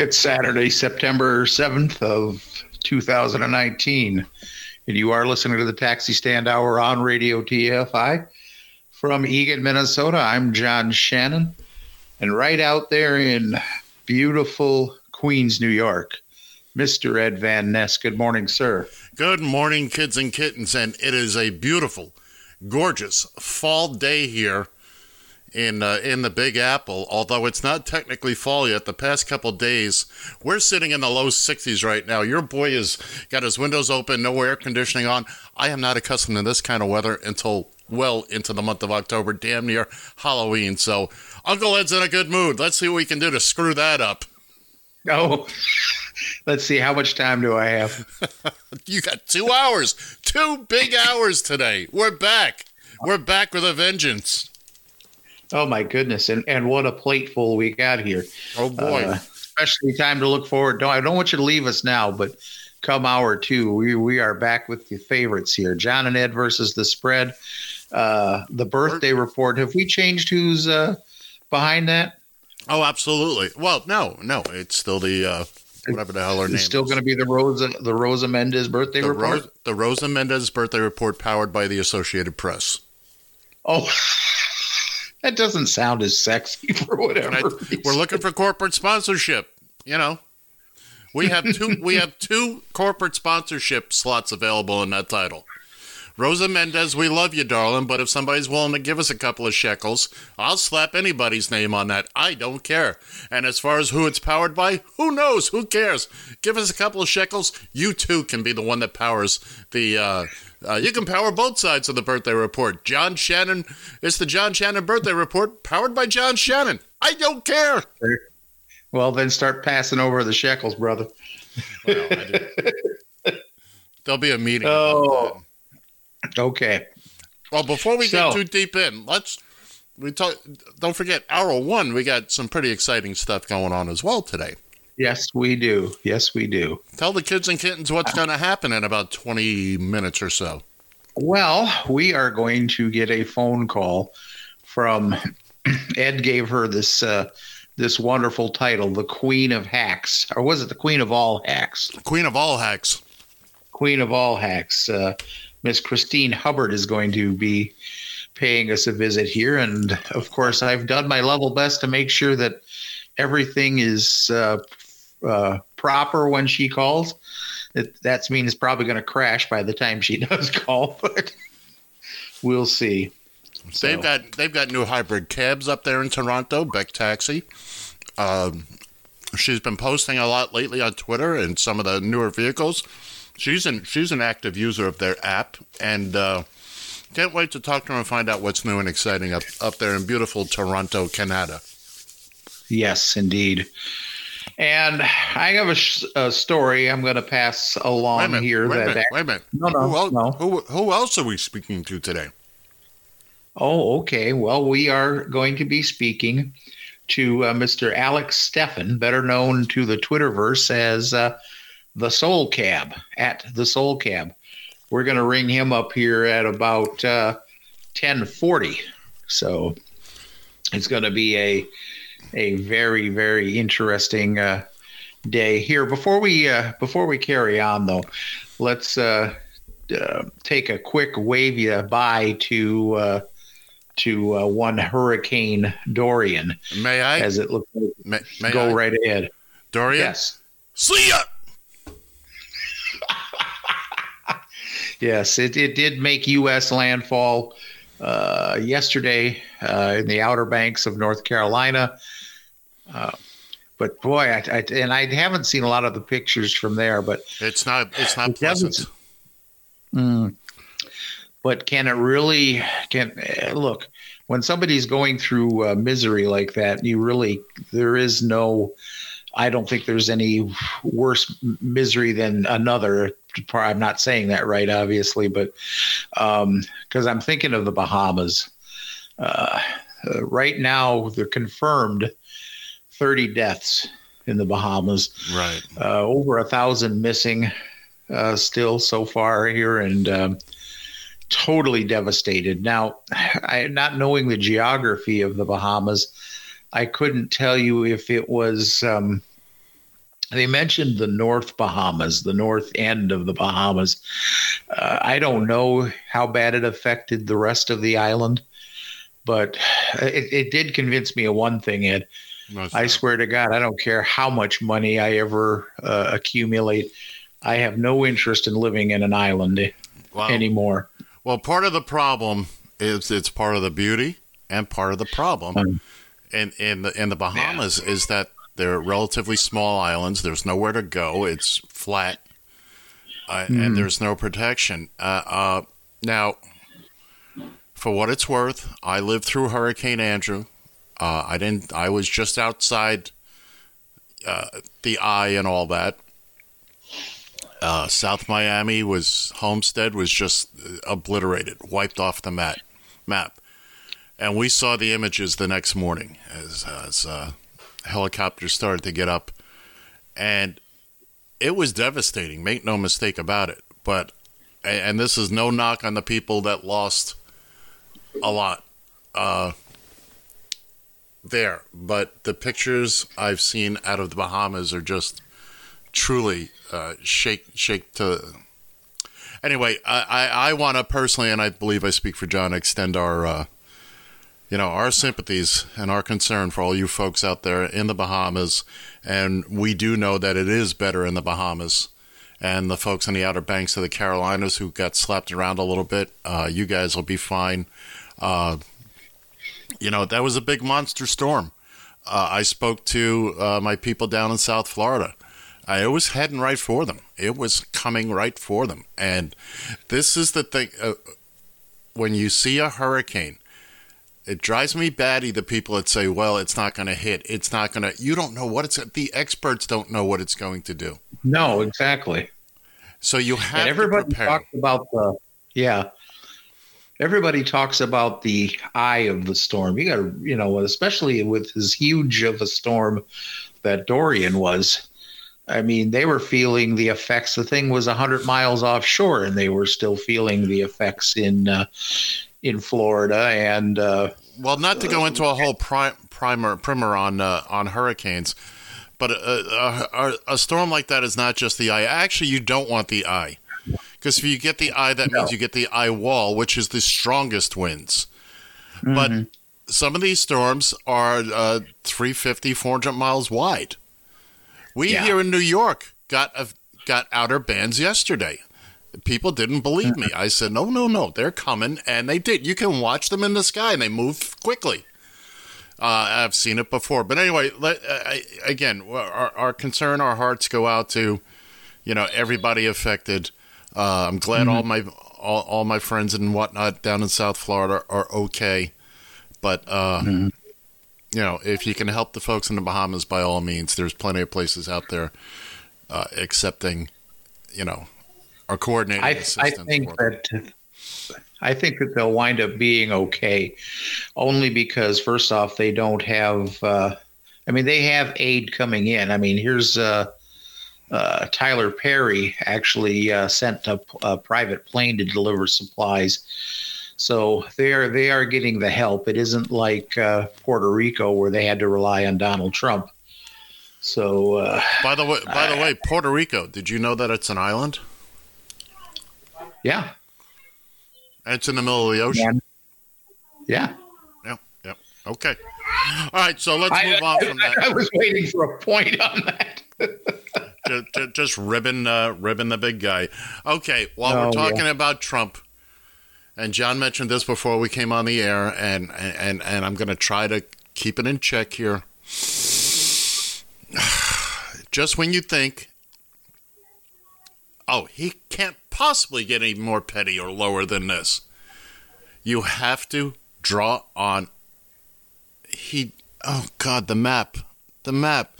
It's Saturday, September 7th of 2019, and you are listening to the Taxi Stand Hour on Radio TFI. From Eagan, Minnesota, I'm John Shannon, and right out there in beautiful Queens, New York, Mr. Ed Van Ness. Good morning, sir. Good morning, kids and kittens, and it is a beautiful, gorgeous fall day here in uh, in the Big Apple. Although it's not technically fall yet, the past couple days we're sitting in the low 60s right now. Your boy has got his windows open, no air conditioning on. I am not accustomed to this kind of weather until well into the month of October, damn near Halloween. So Uncle Ed's in a good mood. Let's see what we can do to screw that up. Oh. Let's see, how much time do I have? you got two hours, two big hours today. We're back. We're back with a vengeance. Oh my goodness! And and what a plateful we got here. Oh boy! Uh, especially time to look forward. Don't I don't want you to leave us now, but come hour two, we we are back with the favorites here. John and Ed versus the spread. Uh, the birthday report. Have we changed who's uh, behind that? Oh, absolutely. Well, no, no, it's still the uh, whatever the hell her it's name. Still going to be the Rosa the Rosa Mendez birthday the report. Ro- the Rosa Mendez birthday report, powered by the Associated Press. Oh, that doesn't sound as sexy for whatever. I, we're looking for corporate sponsorship. You know, we have two we have two corporate sponsorship slots available in that title. Rosa Mendez, we love you, darling, but if somebody's willing to give us a couple of shekels, I'll slap anybody's name on that. I don't care. And as far as who it's powered by, who knows? Who cares? Give us a couple of shekels. You too can be the one that powers the. Uh, uh, you can power both sides of the birthday report. John Shannon, it's the John Shannon birthday report, powered by John Shannon. I don't care. Well, then start passing over the shekels, brother. Well, There'll be a meeting. Oh. Okay. Well, before we so, get too deep in, let's we talk. Don't forget, hour one. We got some pretty exciting stuff going on as well today. Yes, we do. Yes, we do. Tell the kids and kittens what's going to happen in about twenty minutes or so. Well, we are going to get a phone call from Ed. Gave her this uh, this wonderful title, the Queen of Hacks, or was it the Queen of All Hacks? Queen of All Hacks. Queen of All Hacks. Uh, Miss Kristine Hubbard is going to be paying us a visit here. And of course, I've done my level best to make sure that everything is uh, uh, proper when she calls. It, that means it's probably going to crash by the time she does call, but we'll see. So. They've got they've got new hybrid cabs up there in Toronto, Beck Taxi. Um, she's been posting a lot lately on Twitter and some of the newer vehicles she's an she's an active user of their app, and uh, can't wait to talk to her and find out what's new and exciting up up there in beautiful Toronto, Canada. Yes, indeed. And I have a, sh- a story I'm going to pass along minute, here. Wait that a minute, wait a minute. No, no, who else, no. Who, who else are we speaking to today? Oh, okay. Well, we are going to be speaking to uh, Mr. Alex Steffen, better known to the Twitterverse as uh, the Soul Cab at the Soul Cab. We're going to ring him up here at about uh, 1040. So it's going to be a a very very interesting uh, day here. Before we uh, before we carry on though, let's uh, uh take a quick wave you bye to uh, to uh, one Hurricane Dorian. May I? As it looks like, may, may go I? right ahead. Dorian. Yes. See ya. Yes, it, it did make U.S. landfall uh, yesterday uh, in the Outer Banks of North Carolina. Uh, but boy, I, I, and I haven't seen a lot of the pictures from there. But It's not. It's not It pleasant. Mm. But can it really can eh, look when somebody's going through uh, misery like that? You really there is no. I don't think there's any worse misery than another. I'm not saying that right, obviously, but because I'm thinking of the Bahamas. Uh, uh, right now, they're confirmed 30 deaths in the Bahamas Right. uh, over a thousand missing uh, still so far here and um, totally devastated. Now, I, not knowing the geography of the Bahamas, I couldn't tell you if it was. Um, they mentioned the North Bahamas, the north end of the Bahamas. Uh, I don't know how bad it affected the rest of the island, but it, it did convince me of one thing, Ed. I swear to God, I don't care how much money I ever uh, accumulate. I have no interest in living in an island Wow. anymore. Well, part of the problem is it's part of the beauty, and part of the problem Um, in in the in the Bahamas is that they're relatively small islands. There's nowhere to go. It's flat, uh, and there's no protection. Uh, uh, now, for what it's worth, I lived through Hurricane Andrew. Uh, I didn't. I was just outside uh, the eye and all that. Uh, South Miami was Homestead was just obliterated, wiped off the map. Map, and we saw the images the next morning as as uh, helicopters started to get up, and it was devastating. Make no mistake about it. But and and this is no knock on the people that lost a lot uh, there, but the pictures I've seen out of the Bahamas are just truly uh, shake shake to. Anyway, I, I, I want to personally, and I believe I speak for John, extend our, uh, you know, our sympathies and our concern for all you folks out there in the Bahamas, and we do know that it is better in the Bahamas, and the folks on the Outer Banks of the Carolinas who got slapped around a little bit, uh, you guys will be fine. Uh, you know, that was a big monster storm. Uh, I spoke to uh, my people down in South Florida. It was heading right for them. It was coming right for them. And this is the thing uh, when you see a hurricane, it drives me batty the people that say, well, it's not going to hit. It's not going to, you don't know what it's, the experts don't know what it's going to do. No, exactly. So you have And everybody talks about the yeah. Everybody talks about the eye of the storm. You got to, you know, especially with as huge of a storm that Dorian was. I mean, they were feeling the effects. The thing was hundred miles offshore, and they were still feeling the effects in uh, in Florida. And uh, Well, not to go into a whole pri- primer primer on uh, on hurricanes, but a, a, a storm like that is not just the eye. Actually, you don't want the eye because if you get the eye, that means you get the eye wall, which is the strongest winds. But some of these storms are uh, 350, 400 miles wide. We Yeah. here in New York got a, got outer bands yesterday. People didn't believe me. I said, no, no, no, they're coming, and they did. You can watch them in the sky, and they move quickly. Uh, I've seen it before, but anyway, let, uh, I- again, our, our concern, our hearts go out to, you know, everybody affected. Uh, I'm glad all my all, all my friends and whatnot down in South Florida are okay, but uh, you know, if you can help the folks in the Bahamas, by all means, there's plenty of places out there uh, accepting, you know, or coordinating I, I think that I think that they'll wind up being okay, only because first off they don't have. Uh, I mean, they have aid coming in. I mean, here's uh, uh, Tyler Perry actually uh, sent a, a private plane to deliver supplies. So they are they are getting the help. It isn't like uh, Puerto Rico where they had to rely on Donald Trump. So uh, By the way, by the way, Puerto Rico. Did you know that it's an island? yeah, it's in the middle of the ocean. yeah. Yep, yep. Okay. All right, so let's I, move on from I, I was waiting for a point on that. Ju- ju- Just ribbon, uh, ribbon the big guy. Okay, while Oh, we're talking about Trump, and John mentioned this before we came on the air, and and and I'm going to try to keep it in check here. Just when you think, oh, he can't possibly get any more petty or lower than this, you have to draw on. He, oh God, the map, the map.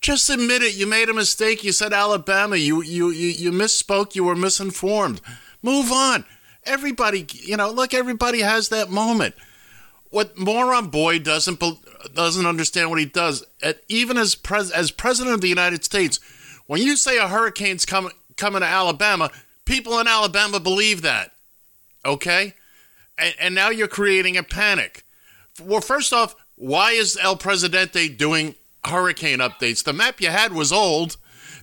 Just admit it. You made a mistake. You said Alabama. You you you, you misspoke. You were misinformed. Move on. Everybody, you know, look. Everybody has that moment. What moron boy doesn't doesn't understand what he does. At, even as pres- as president of the United States, when you say a hurricane's coming coming to Alabama, people in Alabama believe that. Okay, and, and now you're creating a panic. Well, first off, why is El Presidente doing hurricane updates? The map you had was old.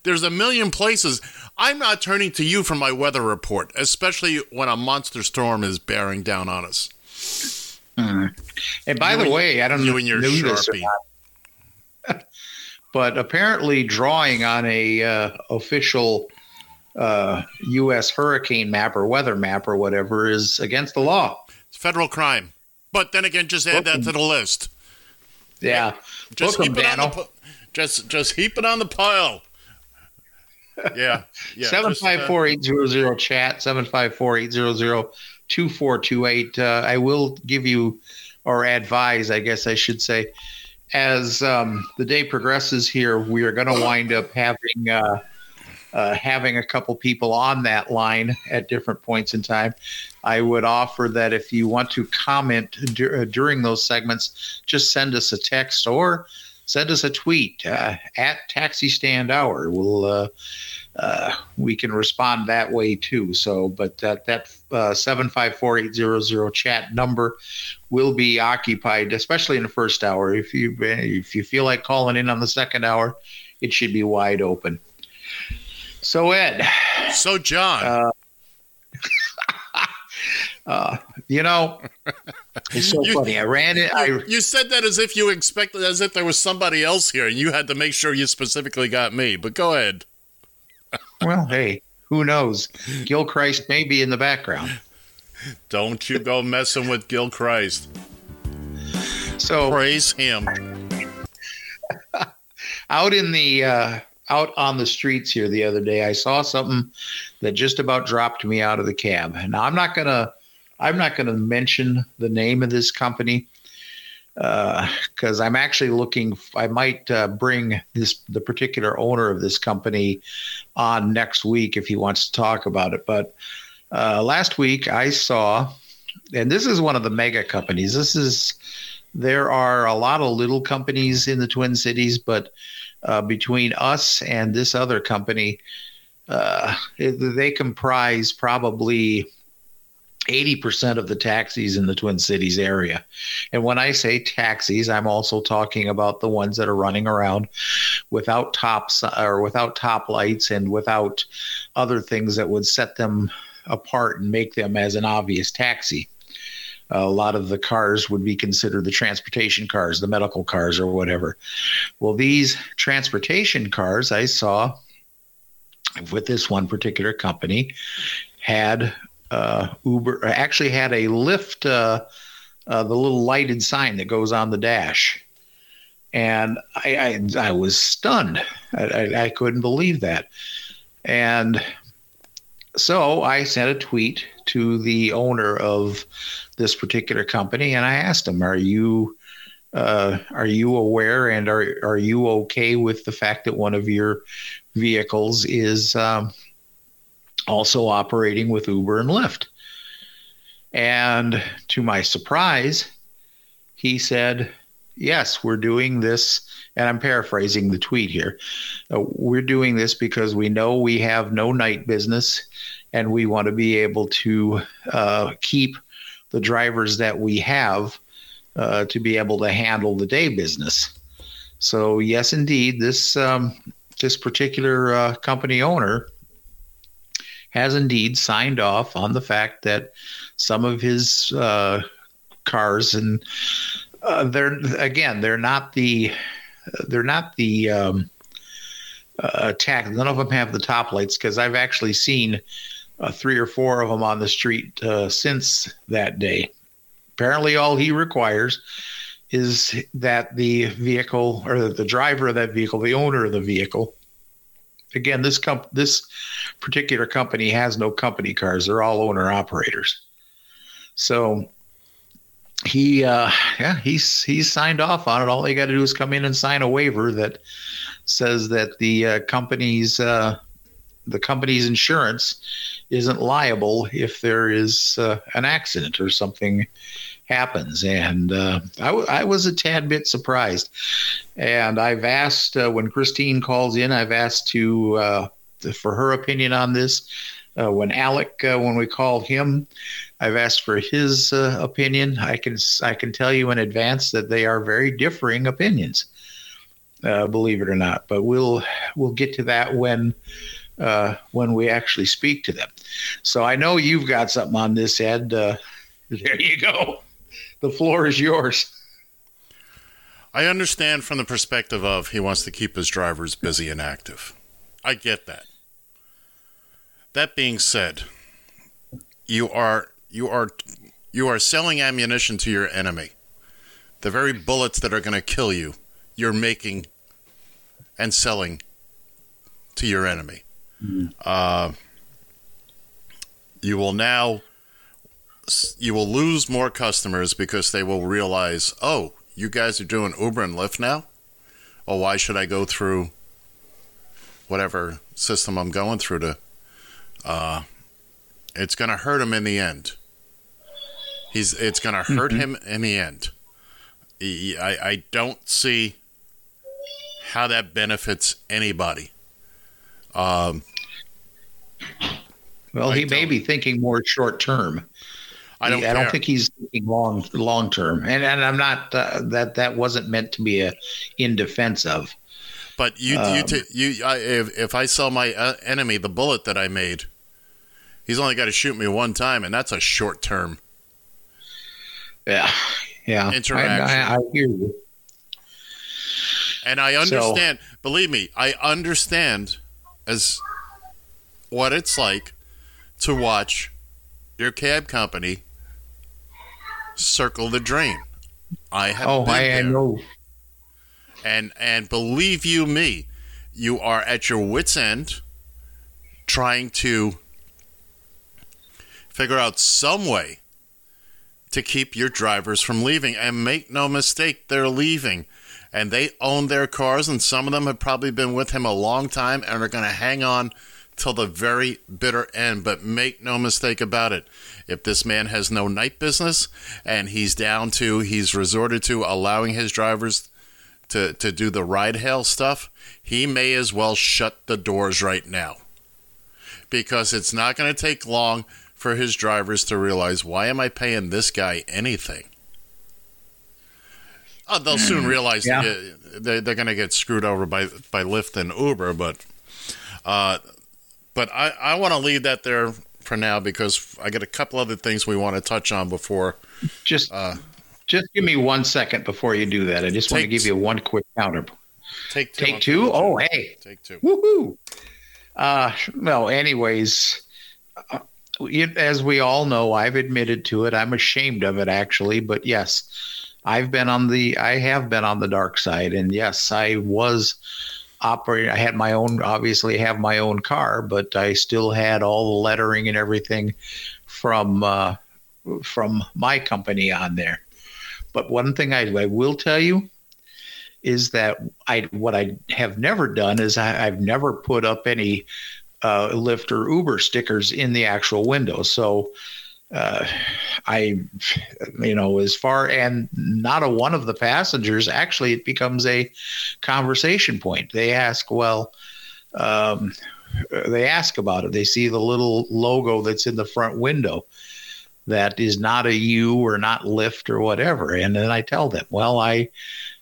There's a million places. I'm not turning to you for my weather report, especially when a monster storm is bearing down on us. And by You the and- way, I don't you know and your Sharpie. but apparently drawing on a uh, official uh, U.S. hurricane map or weather map or whatever is against the law. It's federal crime. But then again, just add that to the list. Yeah, Just Book 'em, heap it on the just just heap it on the pile. Yeah, yeah. Seven five uh, four eight zero zero chat seven five four eight zero zero two four two eight. Uh, I will give you or advise, I guess I should say, as um, the day progresses here, we are going to wind up having uh, uh, having a couple people on that line at different points in time. I would offer that if you want to comment dur- uh, during those segments, just send us a text or send us a tweet uh, at Taxi Stand Hour. We'll uh, uh, we can respond that way too. So, but that that uh, seven five four eight zero zero chat number will be occupied, especially in the first hour. If you if you feel like calling in on the second hour, it should be wide open. So Ed, So John, uh, you know, it's so You- funny. I ran it. I you said that as if you expected, as if there was somebody else here, and you had to make sure you specifically got me. But go ahead. well, hey, who knows? Gil Christ may be in the background. Don't you go messing with Gil Christ. So Praise him. out in the uh, out on the streets here the other day, I saw something that just about dropped me out of the cab. Now I'm not gonna I'm not gonna mention the name of this company because I'm actually looking. I might uh, bring this the particular owner of this company on next week if he wants to talk about it. But uh, last week I saw, and this is one of the mega companies. This is there are a lot of little companies in the Twin Cities, but uh, between us and this other company, uh, they comprise probably 80% of the taxis in the Twin Cities area. And when I say taxis, I'm also talking about the ones that are running around without tops or without top lights and without other things that would set them apart and make them as an obvious taxi. a lot of the cars would be considered the transportation cars, the medical cars, or whatever. Well, these transportation cars I saw with this one particular company had uh, Uber actually had a Lyft, uh, uh, the little lighted sign that goes on the dash, and I I, I was stunned. I, I, I couldn't believe that, and so I sent a tweet to the owner of this particular company, and I asked him, "Are you?" Uh, are you aware and are are you okay with the fact that one of your vehicles is um, also operating with Uber and Lyft. And to my surprise, he said, Yes, we're doing this. And I'm paraphrasing the tweet here. Uh, we're doing this because we know we have no night business and we want to be able to uh, keep the drivers that we have uh, to be able to handle the day business. So, yes, indeed, this um, this particular uh, company owner has indeed signed off on the fact that some of his uh, cars and uh, they're again they're not the they're not the um, uh. None of them have the top lights because I've actually seen uh, three or four of them on the street uh, since that day. Apparently, all he requires is that the vehicle or the driver of that vehicle, the owner of the vehicle. Again, this comp- this particular company has no company cars; they're all owner operators. So he, uh, yeah, he's he's signed off on it. All they got to do is come in and sign a waiver that says that the uh, company's uh, the company's insurance isn't liable if there is uh, an accident or something happens. And uh, I, w- I was a tad bit surprised. And I've asked uh, when Kristine calls in, I've asked to, uh, for her opinion on this. Uh, when Alec, uh, when we call him, I've asked for his uh, opinion. I can I can tell you in advance that they are very differing opinions. believe it or not, but we'll we'll get to that when uh, when we actually speak to them. So I know you've got something on this, Ed. Uh, there you go. The floor is yours. I understand from the perspective of he wants to keep his drivers busy and active. I get that. That being said, you are you are you are selling ammunition to your enemy. The very bullets that are going to kill you, you're making and selling to your enemy. Uh, you will now you will lose more customers because they will realize, oh, you guys are doing Uber and Lyft now. Oh, why should I go through whatever system I'm going through to? Uh, it's going to hurt him in the end. He's it's going to hurt him in the end. He, I I don't see how that benefits anybody. Um, well, I he may don't. be thinking more short term. I don't. I don't think he's thinking long long term, and and I'm not uh, that that wasn't meant to be a in defense of. But you, you, Um, t- you, I, if if I sell my uh, enemy the bullet that I made, he's only got to shoot me one time, and that's a short term. Yeah, yeah. I- Interaction. I, I hear you. And I understand. believe me, I understand as what it's like to watch your cab company circle the drain. I have Oh, been I, I know. and and believe you me, you are at your wits end trying to figure out some way to keep your drivers from leaving and make no mistake they're leaving and they own their cars and some of them have probably been with him a long time and are going to hang on till the very bitter end but make no mistake about it if this man has no night business and he's down to he's resorted to allowing his drivers to, to do the ride hail stuff, he may as well shut the doors right now. Because it's not going to take long for his drivers to realize why am I paying this guy anything? Oh, they'll soon hmm. realize Yeah. that uh, they, they're going to get screwed over by by Lyft and Uber, but uh, but I, I want to leave that there for now because I got a couple other things we want to touch on before. Just Uh, just give me one second before you do that. I just want to give you one quick counter. Take two. Take two. Oh, hey. take two. Woohoo! Uh, well, anyways, uh, it, as we all know, I've admitted to it. I'm ashamed of it, actually. But yes, I've been on the. I have been on the dark side, and yes, I was operating. I had my own. Obviously, have my own car, but I still had all the lettering and everything from uh, from my company on there. But one thing I, I will tell you is that I what I have never done is I, I've never put up any uh, Lyft or Uber stickers in the actual window. So uh, I, you know, as far and not a one of the passengers actually it becomes a conversation point. They ask, well, um, they ask about it. They see the little logo that's in the front window that is not a U or not Lyft or whatever, and then I tell them, well, I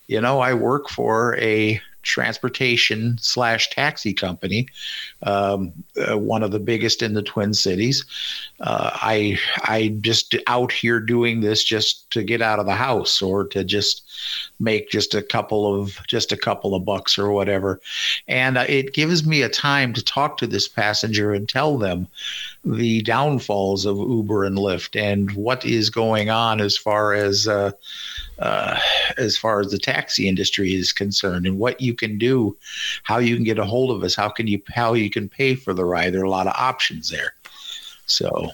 you know, I work for a transportation slash taxi company, um, uh, one of the biggest in the Twin Cities. Uh, I I just out here doing this just to get out of the house or to just make just a couple of just a couple of bucks or whatever, and uh, it gives me a time to talk to this passenger and tell them the downfalls of Uber and Lyft and what is going on as far as uh, as far as the taxi industry is concerned and what you can do, how you can get a hold of us, how can you how you can pay for the ride. There are a lot of options there. So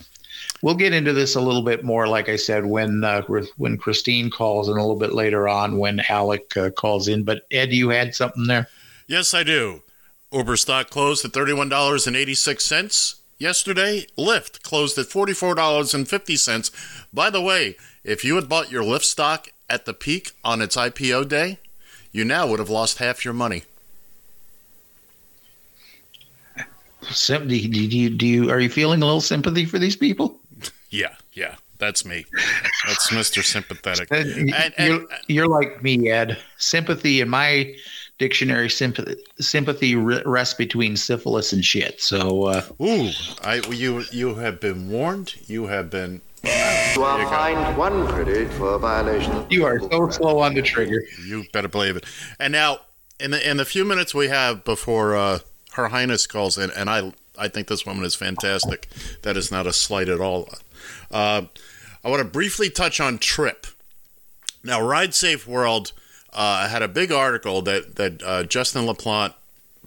we'll get into this a little bit more, like I said, when uh, when Kristine calls and a little bit later on when Alec uh, calls in. But Ed, you had something there. Yes, I do. Uber stock closed at thirty-one dollars and eighty-six cents yesterday. Lyft closed at forty-four dollars and fifty cents. By the way, if you had bought your Lyft stock at the peak on its IPO day, you now would have lost half your money. Sim- do, you, do you are you feeling a little sympathy for these people? Yeah, yeah, that's me. That's Mister Sympathetic. And, and, you're, you're like me, Ed. Sympathy in my dictionary, sympathy, sympathy rests between syphilis and shit. So, uh, ooh, I you you have been warned. You have been. You There are fined one credit for a violation you are so slow on the trigger. You better believe it. And now, in the in the few minutes we have before uh, Her Highness calls in, and I I think this woman is fantastic. That is not a slight at all. Uh, I want to briefly touch on Trip. Now, Ride Safe World uh, had a big article that that uh, Justin Laplante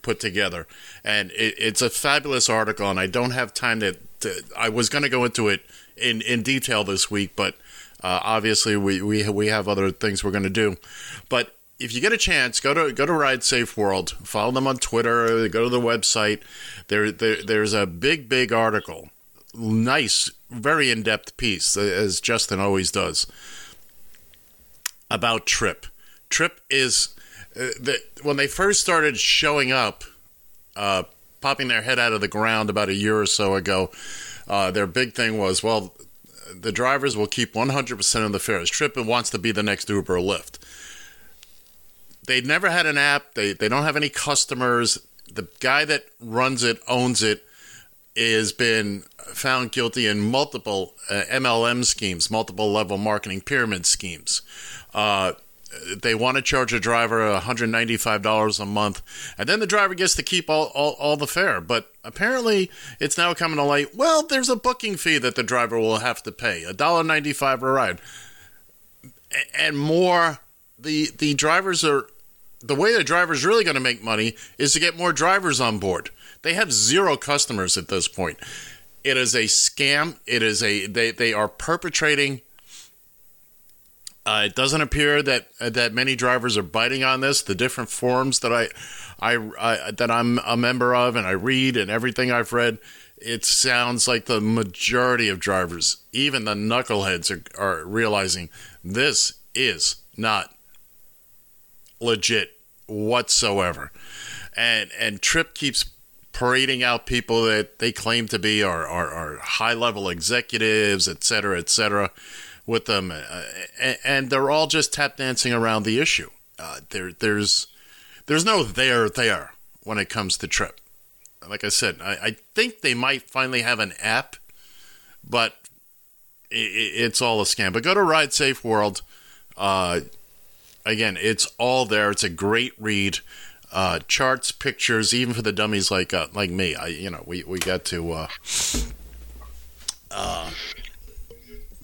put together, and it, it's a fabulous article. And I don't have time to. to I was going to go into it in in detail this week, but uh, obviously we, we we have other things we're going to do. But if you get a chance, go to go to Ride Safe World. Follow them on Twitter. Go to the website. There, there there's a big big article. Nice, very in depth piece, as Justin always does about Trip. Trip is uh, the, when they first started showing up, uh, popping their head out of the ground about a year or so ago. Uh, their big thing was, well, the drivers will keep 100% of the fares. Trip and wants to be the next Uber or Lyft. They never had an app. They they don't have any customers. The guy that runs it owns it has been found guilty in multiple uh, MLM schemes, multiple level marketing pyramid schemes. Uh, they want to charge a driver $195 a month, and then the driver gets to keep all, all, all the fare. But apparently, it's now coming to light well, there's a booking fee that the driver will have to pay $1.95 a ride. And more, the, the drivers are. The way the driver's really going to make money is to get more drivers on board. They have zero customers at this point. It is a scam. It is a they they are perpetrating uh, it doesn't appear that uh, that many drivers are biting on this. The different forums that I, I, I that I'm a member of and I read and everything I've read, it sounds like the majority of drivers, even the knuckleheads, are, are realizing this is not legit whatsoever. And and Trip keeps parading out people that they claim to be are, are, are high level executives, et cetera, et cetera, with them, uh, and, and they're all just tap dancing around the issue. Uh, there there's there's no there there when it comes to Trip. Like I said, I, I think they might finally have an app, but i i- it's all a scam. But go to Ride Safe World. Uh, again, it's all there. It's a great read. Uh, charts, pictures, even for the dummies like uh, like me. I you know we we got to. Uh,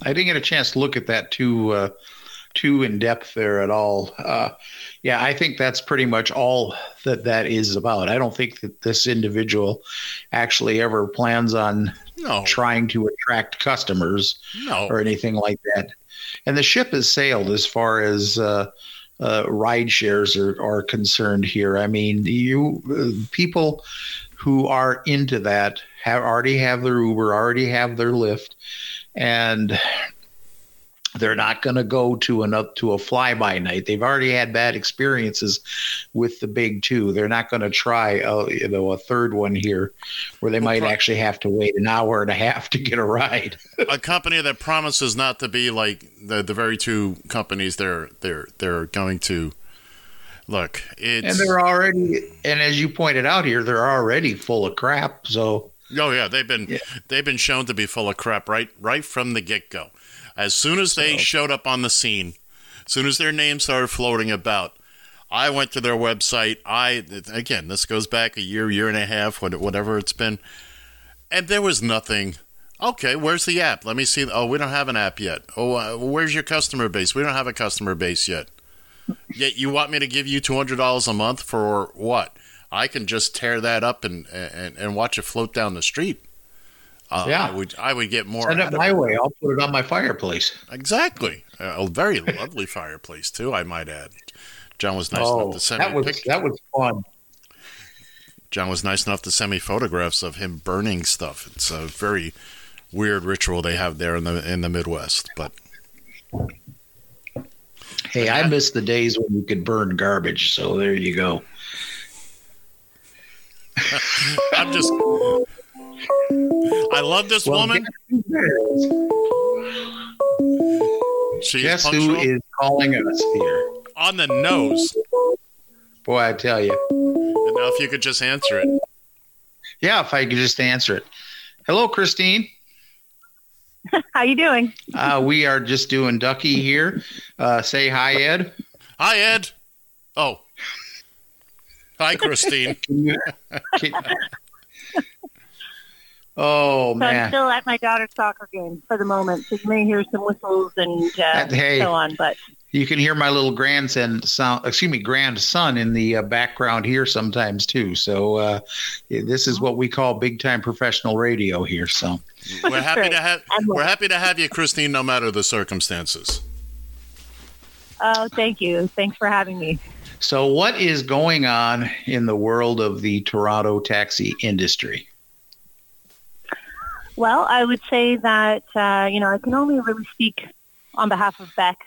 I didn't get a chance to look at that too uh, too in depth there at all. Uh, yeah, I think that's pretty much all that that is about. I don't think that this individual actually ever plans on no, trying to attract customers no, or anything like that. And the ship has sailed as far as uh, uh, ride shares are, are concerned here. I mean, you uh, people who are into that have already have their Uber, already have their Lyft, and they're not going to go to an up to a fly by night. They've already had bad experiences with the big two. They're not going to try, a, you know, a third one here, where they might actually have to wait an hour and a half to get a ride. a company that promises not to be like the the very two companies they're they're they're going to Look, it's And they're already, and as you pointed out here, they're already full of crap. So Oh yeah, they've been Yeah. they've been shown to be full of crap right right from the get go. As soon as they showed up on the scene, as soon as their names started floating about, I went to their website. I again, this goes back a year, year and a half, whatever it's been, and there was nothing. Okay, where's the app? Let me see. Oh, we don't have an app yet. Oh, uh, where's your customer base? We don't have a customer base yet. Yet you want me to give you two hundred dollars a month for what? I can just tear that up and and, and watch it float down the street. Uh, Yeah. I would I would get more. send it my way. I'll put it on my fireplace. Exactly, a very lovely fireplace too. I might add. John was nice oh, enough to send that me was pic- that was fun. John was nice enough to send me photographs of him burning stuff. It's a very weird ritual they have there in the in the Midwest. But Hey, I miss the days when you could burn garbage. So there you go. I'm just. I love this Well, woman. guess who is? Guess who punctual is calling us here? on the nose. Boy, I tell you. And now, if you could just answer it. Yeah, if I could just answer it. Hello, Kristine. How you doing? Uh, we are just doing Ducky here. Uh, say hi, Ed. Hi, Ed. Oh. Hi, Kristine. Can you- can- oh So I'm still at my daughter's soccer game for the moment, so you may hear some whistles and uh, Uh, hey. so on. But you can hear my little grandson sound. Excuse me, grandson in the uh, background here sometimes too. So uh, this is what we call big time professional radio here. So We're happy Great. to have we're happy to have you, Kristine, no matter the circumstances. oh, thank you. Thanks for having me. So what is going on in the world of the Toronto taxi industry? Well, I would say that uh, you know I can only really speak on behalf of Beck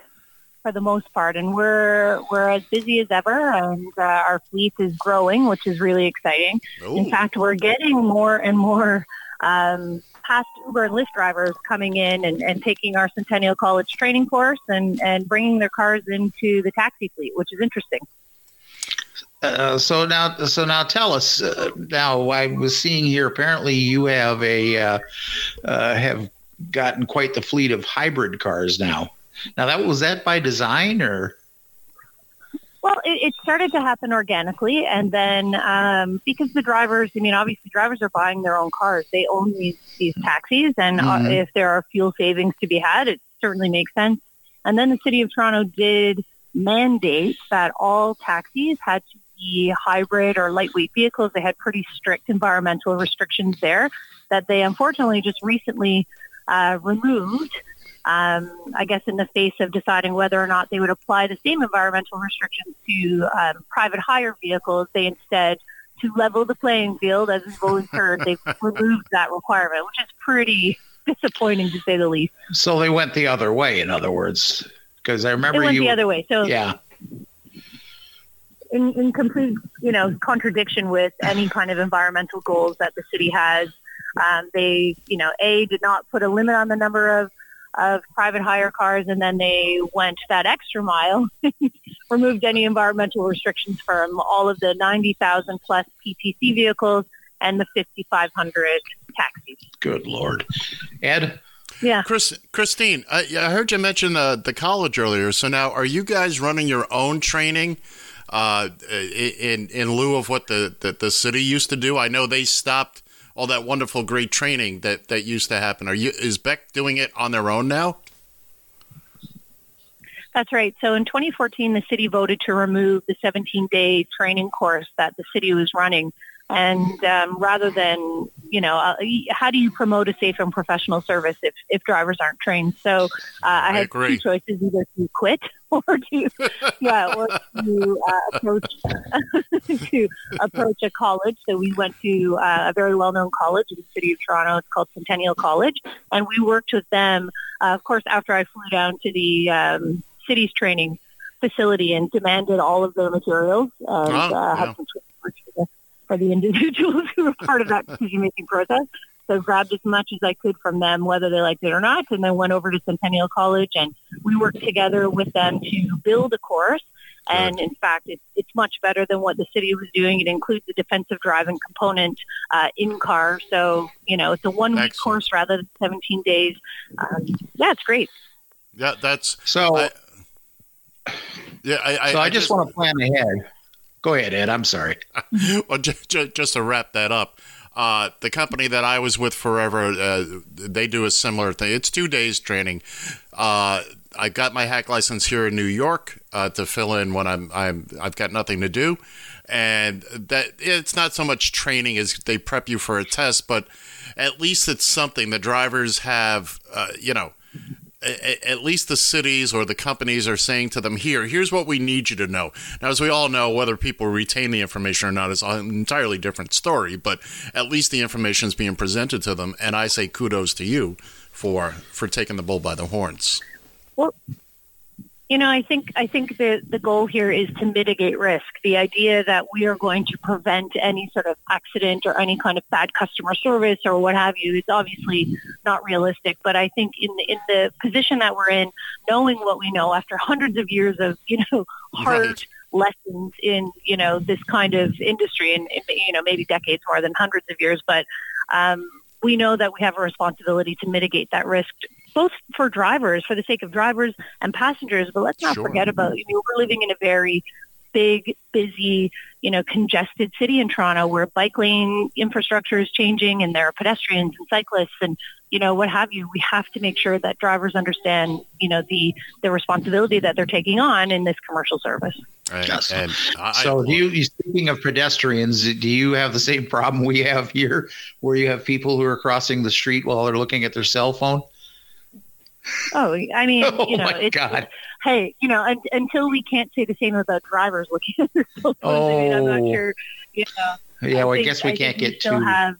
for the most part, and we're we're as busy as ever, and uh, our fleet is growing, which is really exciting. In Oh, fact, we're getting more and more um, past Uber and Lyft drivers coming in and, and taking our Centennial College training course and, and bringing their cars into the taxi fleet, which is interesting. Uh, so now, so now, tell us. Uh, now, I was seeing here. Apparently, you have a uh, uh, have gotten quite the fleet of hybrid cars now. Now, that was that by design, or Well, it, it started to happen organically, and then um, because the drivers, I mean, obviously drivers are buying their own cars. They own these these taxis, and uh, Mhm. if there are fuel savings to be had, it certainly makes sense. And then the city of Toronto did mandate that all taxis had to be hybrid or lightweight vehicles. They had pretty strict environmental restrictions there that they unfortunately just recently uh, removed. Um, I guess in the face of deciding whether or not they would apply the same environmental restrictions to um, private hire vehicles, they instead, to level the playing field, as we've always heard, they've removed that requirement, which is pretty disappointing to say the least. so they went the other way. In other words, because I remember went you. the other way. So yeah, in, in complete, you know, contradiction with any kind of environmental goals that the city has. Um, they, you know, a did not put a limit on the number of of private hire cars, and then they went that extra mile, removed any environmental restrictions from all of the ninety thousand plus PTC vehicles and the fifty five hundred taxis. good lord, Ed. Yeah. Chris, Kristine, I, I heard you mention the the college earlier. So now, are you guys running your own training uh, in in lieu of what the, the the city used to do? I know they stopped all that wonderful, great training that that used to happen. Are you is Beck doing it on their own now? That's right. So in 2014, the city voted to remove the 17-day training course that the city was running. And um, rather than, you know, uh, how do you promote a safe and professional service if, if drivers aren't trained? So uh, I, I had agree. two choices, either to quit or to, yeah, or to uh, approach to approach a college. So we went to uh, a very well-known college in the city of Toronto. It's called Centennial College, and we worked with them. Uh, of course, after I flew down to the um, city's training facility and demanded all of their materials and Oh, uh, yeah. had some for the, individuals who were part of that decision-making process. So grabbed as much as I could from them, whether they liked it or not, and then went over to Centennial College and we worked together with them to build a course And in fact, it's, it's much better than what the city was doing. It includes a defensive driving component uh, in car. So, you know, it's a one week course rather than 17 days. Um, yeah, it's great. Yeah, that's So, I- yeah. I, I, so I, just, want to plan ahead. Go ahead, Ed. I'm sorry. well, just, just to wrap that up, uh, the company that I was with forever, uh, they do a similar thing. It's two days training. Uh, I got my hack license here in New York uh, to fill in when I'm, I'm I've got nothing to do, and that it's not so much training as they prep you for a test, but at least it's something the drivers have. Uh, you know, at least the cities or the companies are saying to them, here, here's what we need you to know. Now, as we all know, whether people retain the information or not is an entirely different story, but at least the information is being presented to them. And I say kudos to you for, for taking the bull by the horns. Well, you know, I think I think the the goal here is to mitigate risk. The idea that we are going to prevent any sort of accident or any kind of bad customer service or what have you is obviously not realistic. But I think in the, in the position that we're in, knowing what we know after hundreds of years of you know hard Right. lessons in you know this kind of industry and and, you know maybe decades more than hundreds of years, but um, we know that we have a responsibility to mitigate that risk both for drivers, for the sake of drivers and passengers. But let's not Sure. forget about, you know, we're living in a very big, busy, you know, congested city in Toronto where bike lane infrastructure is changing and there are pedestrians and cyclists and, you know, what have you. We have to make sure that drivers understand, you know, the, the responsibility that they're taking on in this commercial service. And, Yes. and I, So, do you, speaking of pedestrians, do you have the same problem we have here, where you have people who are crossing the street while they're looking at their cell phone? Oh, I mean, Oh you know, my it's, God. hey, you know, un until we can't say the same about drivers looking at their cell phones, I mean, I'm Oh. not sure, you know. Yeah, well, I guess we I can't get still too. Have,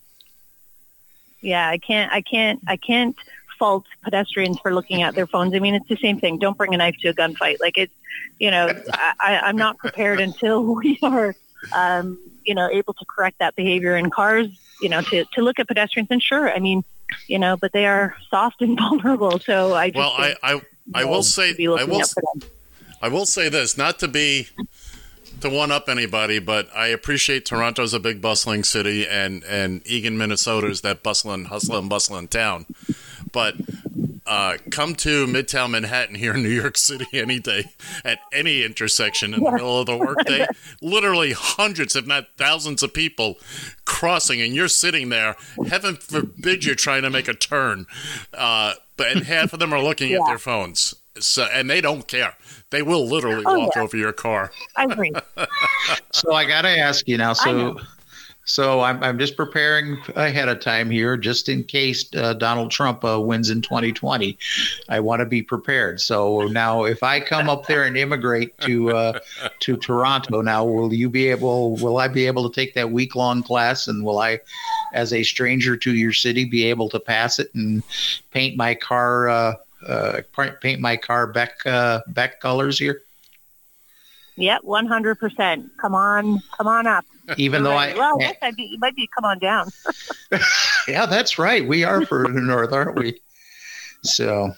yeah, I can't. I can't. I can't fault pedestrians for looking at their phones. I mean, it's the same thing. Don't bring a knife to a gunfight. Like it's, you know, I, I, I'm not prepared until we are, um, you know, able to correct that behavior in cars. You know, to to look at pedestrians. And sure, I mean, you know, but they are soft and vulnerable. So I just well, I, I, I will say, I will, out for them. I will say this, not to be to one up anybody, but I appreciate Toronto's a big bustling city and and Eagan, Minnesota is that bustling, hustling, bustling town. But uh, come to Midtown Manhattan here in New York City any day at any intersection in the middle of the workday. Literally hundreds, if not thousands, of people crossing, and you're sitting there. Heaven forbid you're trying to make a turn, uh, but and half of them are looking at their phones. So, and they don't care. They will literally Oh, walk yeah. over your car. I agree. So I got to ask you now. I So, know. So I'm I'm just preparing ahead of time here, just in case uh, Donald Trump uh, wins in 2020. I want to be prepared. So now, if I come up there and immigrate to uh, to Toronto, now will you be able? Will I be able to take that week long class? And will I, as a stranger to your city, be able to pass it and paint my car? Uh, uh, paint my car Beck uh, Beck colors here, Yep, one hundred percent. Come on, come on up. Even though Right. I well, I guess I'd be, might be come on down. Yeah, that's right. We are further north, aren't we? So,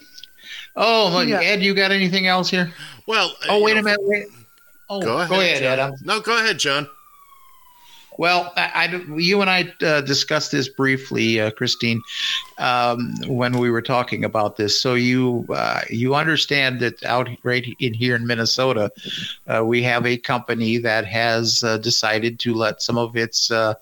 oh, look, Yeah. Ed, you got anything else here? Well, Oh, wait know, a minute. Wait. Oh, Go ahead, go ahead, John. Ed. I'm- No, go ahead, John. Well, I, I- you and I uh, discussed this briefly, uh, Kristine, um, when we were talking about this. So you uh, you understand that out right in here in Minnesota, uh, we have a company that has uh, decided to let some of its uh,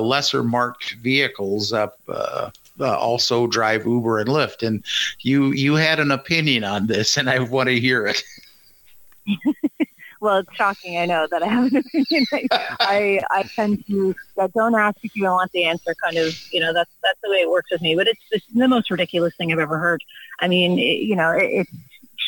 lesser marked vehicles up. Uh, also drive Uber and Lyft, and you you had an opinion on this, and I want to hear it. Well, it's shocking. I know that I have an opinion. I, I, I tend to yeah, don't ask if you don't want the answer. Kind of, you know, that's that's the way it works with me. But it's, it's the most ridiculous thing I've ever heard. I mean, it, you know, it, it's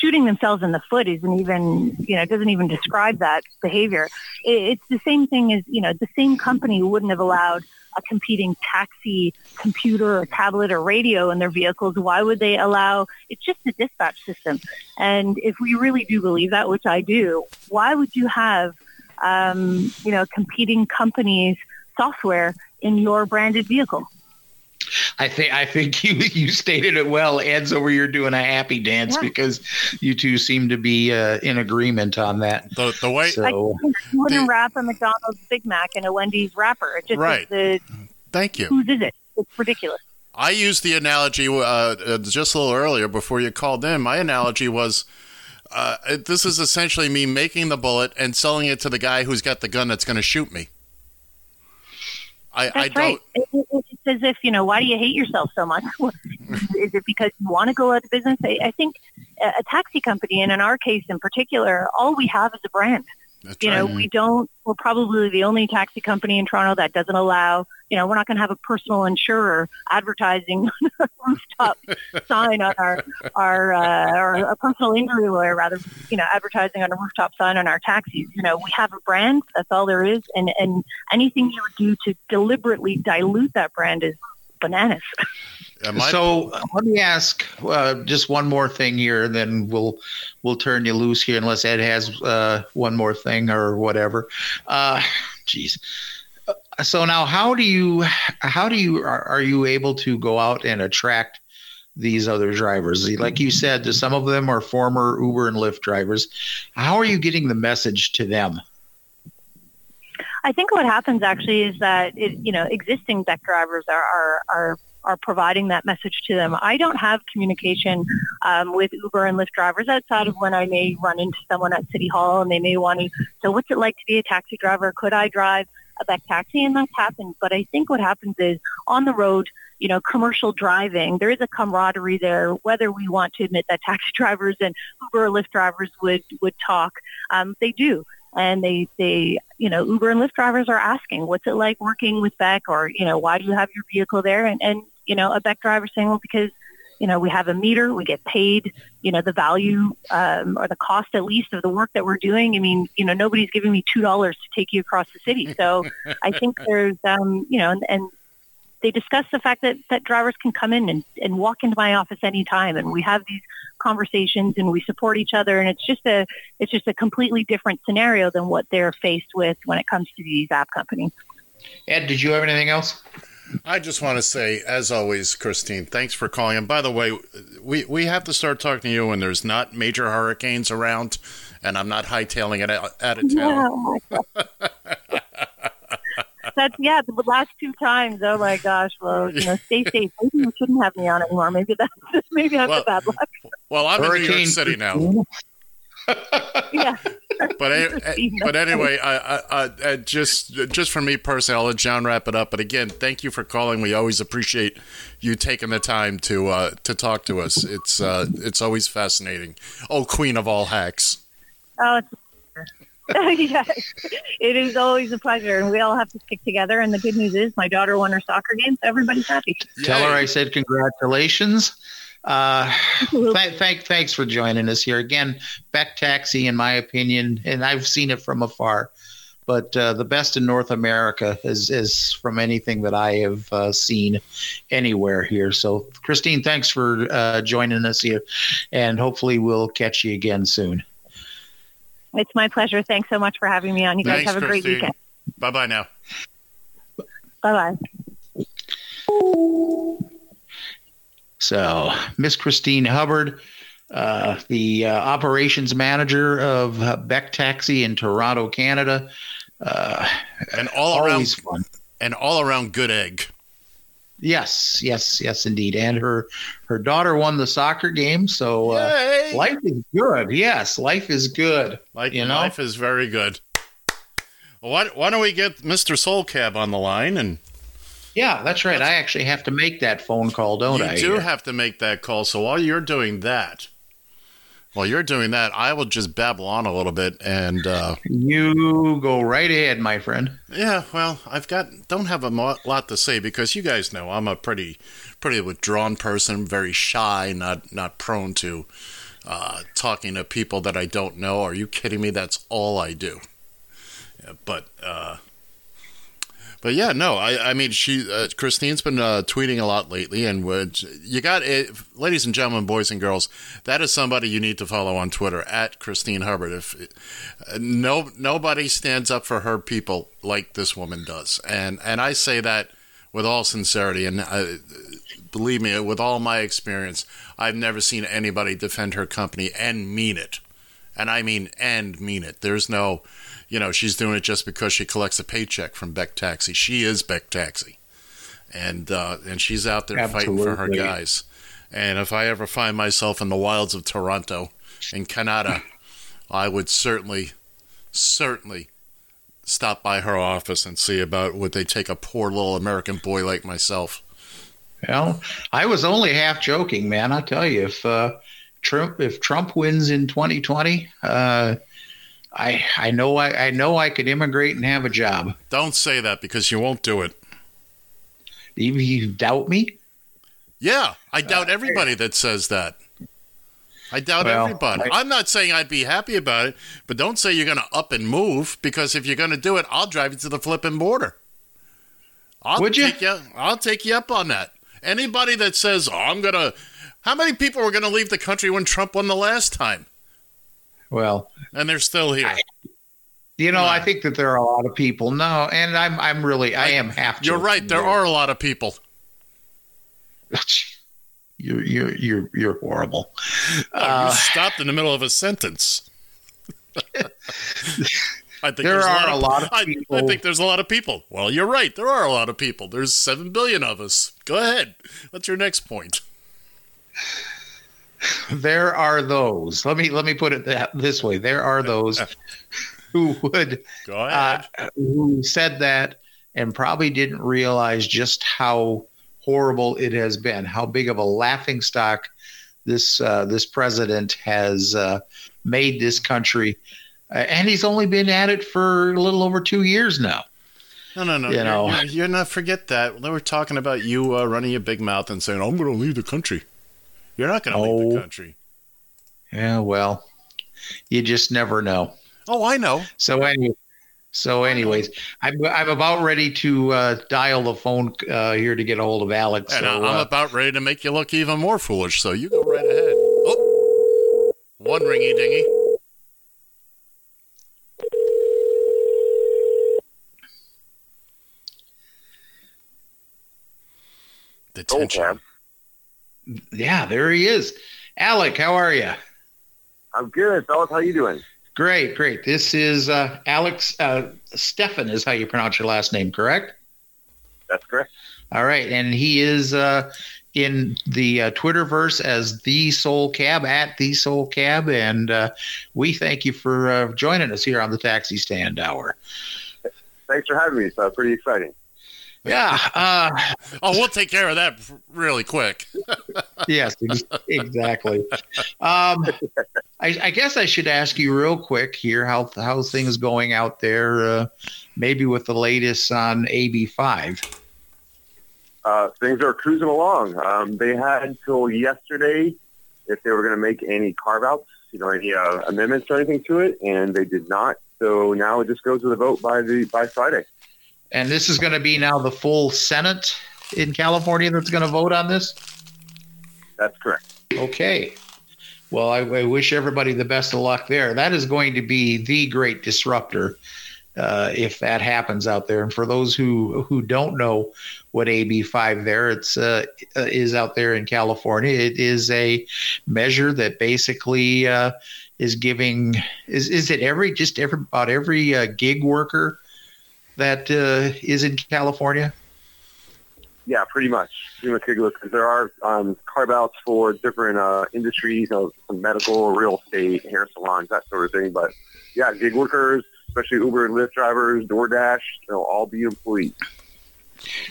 shooting themselves in the foot isn't even, you know, doesn't even describe that behavior. It, it's the same thing as, you know, the same company wouldn't have allowed a competing taxi computer or tablet or radio in their vehicles. Why would they allow? It's just a dispatch system. And if we really do believe that, which I do, why would you have, um, you know, competing companies' software in your branded vehicle? I think I think you you stated it well. Ed's over here doing a happy dance Yeah. because you two seem to be uh, in agreement on that. The the way So I wouldn't The- wrap a McDonald's Big Mac in a Wendy's wrapper. It just Right. is the thank you. whose is it? It's ridiculous. I used the analogy uh, uh, just a little earlier before you called in. My analogy was uh, this is essentially me making the bullet and selling it to the guy who's got the gun that's going to shoot me. I, I That's don't. right. It, it, it's as if you know, why do you hate yourself so much? is it because you want to go out of business? I, I think a, a taxi company, and in our case in particular, all we have is a brand. That's You know, we don't. We're probably the only taxi company in Toronto that doesn't allow. You know, we're not going to have a personal insurer advertising on a rooftop sign on our our uh, or a personal injury lawyer rather. You know, advertising on a rooftop sign on our taxis. You know, we have a brand. That's all there is. And and anything you would do to deliberately dilute that brand is bananas. So uh, let me ask uh, just one more thing here, and then we'll we'll turn you loose here, unless Ed has uh, one more thing or whatever. Uh, Jeez. Uh, So now, how do you how do you are, are you able to go out and attract these other drivers? Like you said, some of them are former Uber and Lyft drivers. How are you getting the message to them? I think what happens actually is that it, you know existing deck drivers are are are, are providing that message to them. I don't have communication um, with Uber and Lyft drivers outside of when I may run into someone at City Hall and they may want to. So, what's it like to be a taxi driver? Could I drive a Beck taxi? And that's happened. But I think what happens is on the road. You know, commercial driving, there is a camaraderie there, whether we want to admit that taxi drivers and Uber or Lyft drivers would, would talk. Um, they do and they they you know Uber and Lyft drivers are asking what's it like working with Beck? Or you know why do you have your vehicle there? And and you know a Beck driver saying well because you know we have a meter we get paid you know the value um, or the cost at least of the work that we're doing. I mean you know nobody's giving me two dollars to take you across the city. So I think there's um you know and, and they discuss the fact that, that drivers can come in and, and walk into my office anytime and we have these conversations and we support each other and it's just a it's just a completely different scenario than what they're faced with when it comes to these app companies. Ed, did you have anything else? I just want to say, as always, Kristine, thanks for calling. And by the way, we, we have to start talking to you when there's not major hurricanes around, and I'm not hightailing it out, out of town. Yeah, my God. That's yeah, the last two times. Oh my gosh! Well, you know, stay safe. Maybe you shouldn't have me on anymore. Maybe that's maybe I'm Well, the bad luck. Well, I'm in New Hurricane York City now. Yeah. But a- but anyway, I, I, I, I just just for me personally, I'll let John wrap it up. But again, thank you for calling. We always appreciate you taking the time to uh, to talk to us. It's uh, it's always fascinating. Oh, queen of all hacks. Oh, it's yes, it is always a pleasure, and we all have to stick together. And the good news is, my daughter won her soccer game, so everybody's happy. Tell her I said congratulations. Uh, th- thank, thanks for joining us here again. Beck Taxi, in my opinion, and I've seen it from afar, but uh, the best in North America is is from anything that I have uh, seen anywhere here. So, Kristine, thanks for uh, joining us here, and hopefully we'll catch you again soon. It's my pleasure. Thanks so much for having me on. You guys Thanks, have a great weekend. Bye bye now. Bye bye. So, Miss Kristine Hubbard, uh, the uh, operations manager of uh, Beck Taxi in Toronto, Canada. Uh, And all around fun. and all around good egg. Yes, yes, yes, indeed. And her her daughter won the soccer game, so uh, life is good. Yes, life is good. Like you know? life is very good. Well, why, why don't we get Mr. Soul Cab on the line and Yeah, that's right. I actually have to make that phone call, don't you I? You do have to make that call. So while you're doing that, while you're doing that, I will just babble on a little bit and uh, you go right ahead, my friend. yeah, well, I've got don't have a lot to say because you guys know I'm a pretty pretty withdrawn person, very shy, not not prone to uh, talking to people that I don't know. Are you kidding me? That's all I do. Yeah, but uh, but yeah, no, I, I mean, she, uh, Kristine's been uh, tweeting a lot lately, and would you got it, ladies and gentlemen, boys and girls, that is somebody you need to follow on Twitter at Kristine Hubbard. If uh, no nobody stands up for her people like this woman does, and and I say that with all sincerity, and uh, believe me, with all my experience, I've never seen anybody defend her company and mean it. And I mean and mean it. There's no, you know, she's doing it just because she collects a paycheck from Beck Taxi. She is Beck Taxi, and uh, and she's out there fighting for her guys. And if I ever find myself in the wilds of Toronto, in Canada, I would certainly, certainly stop by her office and see about would they take a poor little American boy like myself. Well, I was only half joking, man. I tell you, if uh, Trump if Trump wins in 2020, uh, I I know I, I know I could immigrate and have a job. Don't say that because you won't do it. You, you doubt me? Yeah, I doubt uh, everybody that says that. I doubt Well, everybody. I- I'm not saying I'd be happy about it, but don't say you're going to up and move because if you're going to do it, I'll drive you to the flipping border. I'll Would you? Take you? I'll take you up on that. Anybody that says, "Oh, I'm going to," how many people were going to leave the country when Trump won the last time, Well, and they're still here? you know, No. I think that there are a lot of people. No, and I'm I'm really I am half. You're right. There are a lot of people. You're you're you're you're horrible. Oh, Uh, you stopped in the middle of a sentence. I think There are a lot of I, I think there's a lot of people. Well, you're right. There are a lot of people. There's seven billion of us. Go ahead. What's your next point? there are those. Let me let me put it that, this way. There are those who would Go ahead. uh, who said that and probably didn't realize just how horrible it has been, how big of a laughing stock this uh, this president has uh, made this country. Uh, and he's only been at it for a little over two years now. no, no, no. you You're, know. you're, you're not forget that. They were talking about you uh, running your big mouth and saying, "I'm going to leave the country." You're not going to leave the Oh. country. Yeah, well, you just never know. Oh, I know. So anyway, so anyways, I'm I'm about ready to uh, dial the phone uh, here to get a hold of Alex. And so, I- I'm uh, about ready to make you look even more foolish. So you go right ahead. Oh, one ringy dingy. The tension. Yeah, there he is. Alec, how are you? I'm good, fellas. How you doing? Great, great. This is uh, Alex uh, Stefan is how you pronounce your last name, correct? That's correct. All right, and he is uh, in the uh, Twitterverse as the Soul Cab at the Soul Cab, and uh, we thank you for uh, joining us here on the Taxi Stand Hour. Thanks for having me. It's uh, pretty exciting. Yeah, uh, Oh, we'll take care of that really quick. yes, ex- exactly. Um, I, I guess I should ask you real quick here how how things going out there, uh, maybe with the latest on AB five. Uh, things are cruising along. Um, they had until yesterday if they were going to make any carve outs, you know, any uh, amendments or anything to it, and they did not. So now it just goes to the vote by the by Friday. And this is going to be now the full Senate in California that's going to vote on this. That's correct. Okay. Well, I, I wish everybody the best of luck there. That is going to be the great disruptor uh, if that happens out there. And for those who who don't know what AB five there, it's uh, is out there in California. It is a measure that basically uh, is giving is is it every just every about every uh, gig worker that uh, is in California. Yeah, pretty much. Pretty much because there are um, carve outs for different uh, industries, you know, some medical, real estate, hair salons, that sort of thing. But yeah, gig workers, especially Uber and Lyft drivers, DoorDash, they'll all be employees.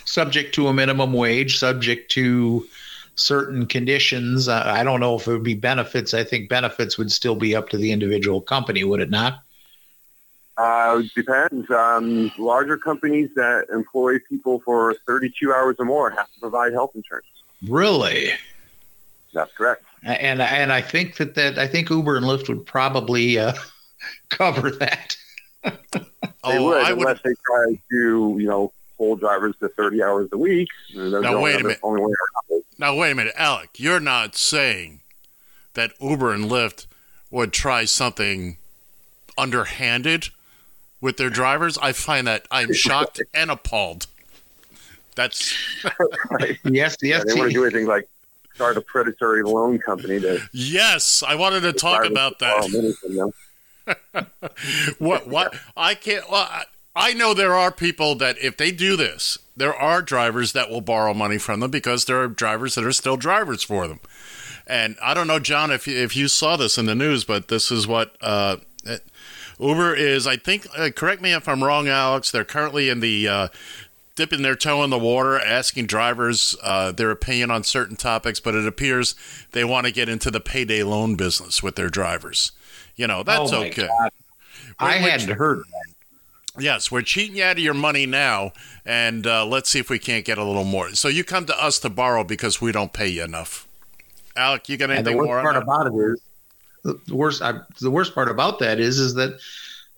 subject to a minimum wage, subject to certain conditions. Uh, I don't know if it would be benefits. I think benefits would still be up to the individual company, would it not? Uh, depends. Um, larger companies that employ people for 32 hours or more have to provide health insurance. Really? That's correct. And and I think that, that I think Uber and Lyft would probably uh, cover that. They Oh, would, I unless would. they try to, you know, hold drivers to 30 hours a week. That's Now, wait a minute. Only way around. Now, wait a minute, Alec. You're not saying that Uber and Lyft would try something underhanded with their drivers? I find that I'm shocked and appalled That's right? Yes, Yeah, they want to do anything like start a predatory loan company to yes. I wanted to talk about to that. money from them. What? What? I can't. Well, I, I know there are people that if they do this, there are drivers that will borrow money from them because there are drivers that are still drivers for them. And I don't know, John, if you, if you saw this in the news, but this is what uh, it- Uber is. I think. Uh, correct me if I'm wrong, Alex. They're currently in the. Uh, Dipping their toe in the water, asking drivers uh, their opinion on certain topics, but it appears they want to get into the payday loan business with their drivers. You know, that's Oh, okay. I hadn't heard that. Yes, we're cheating you out of your money now, and uh, let's see if we can't get a little more. So you come to us to borrow because we don't pay you enough. Alec, you got And the anything worst more? part about it is the the worst. I, the worst part about that is is that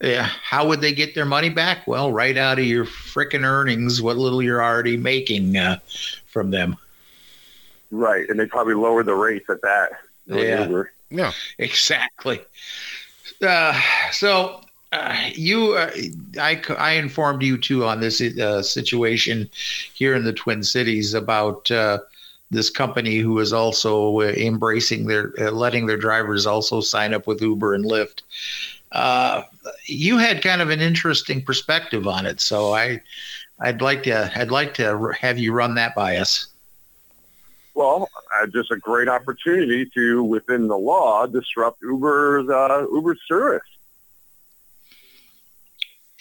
yeah, how would they get their money back? Well, right out of your frickin' earnings, what little you're already making uh, from them. Right, and they probably lowered the rates at that. Yeah. Uber. yeah, Exactly. Uh, so uh, you, uh, I, I informed you too on this uh, situation here in the Twin Cities about uh, this company who is also uh, embracing their, uh, letting their drivers also sign up with Uber and Lyft. Uh, you had kind of an interesting perspective on it, so I, I'd like to, I'd like to have you run that by us. Well, uh, just a great opportunity to, within the law, disrupt Uber's uh, Uber's service.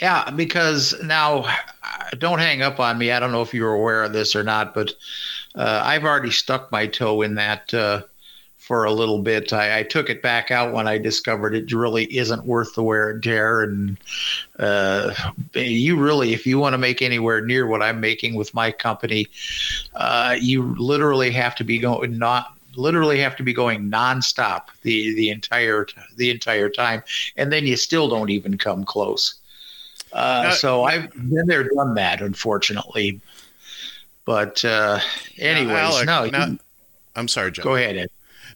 Yeah, because now, uh, don't hang up on me. I don't know if you were aware of this or not, but uh, I've already stuck my toe in that uh, for a little bit. I, I took it back out when I discovered it really isn't worth the wear and tear. And uh, you really, if you want to make anywhere near what I'm making with my company, uh, you literally have to be going not literally have to be going nonstop the the entire the entire time, and then you still don't even come close. Uh, so I've been there, done that, unfortunately. But uh, anyways, Now, Alec, no, now- you, I'm sorry, John. go ahead. Ed.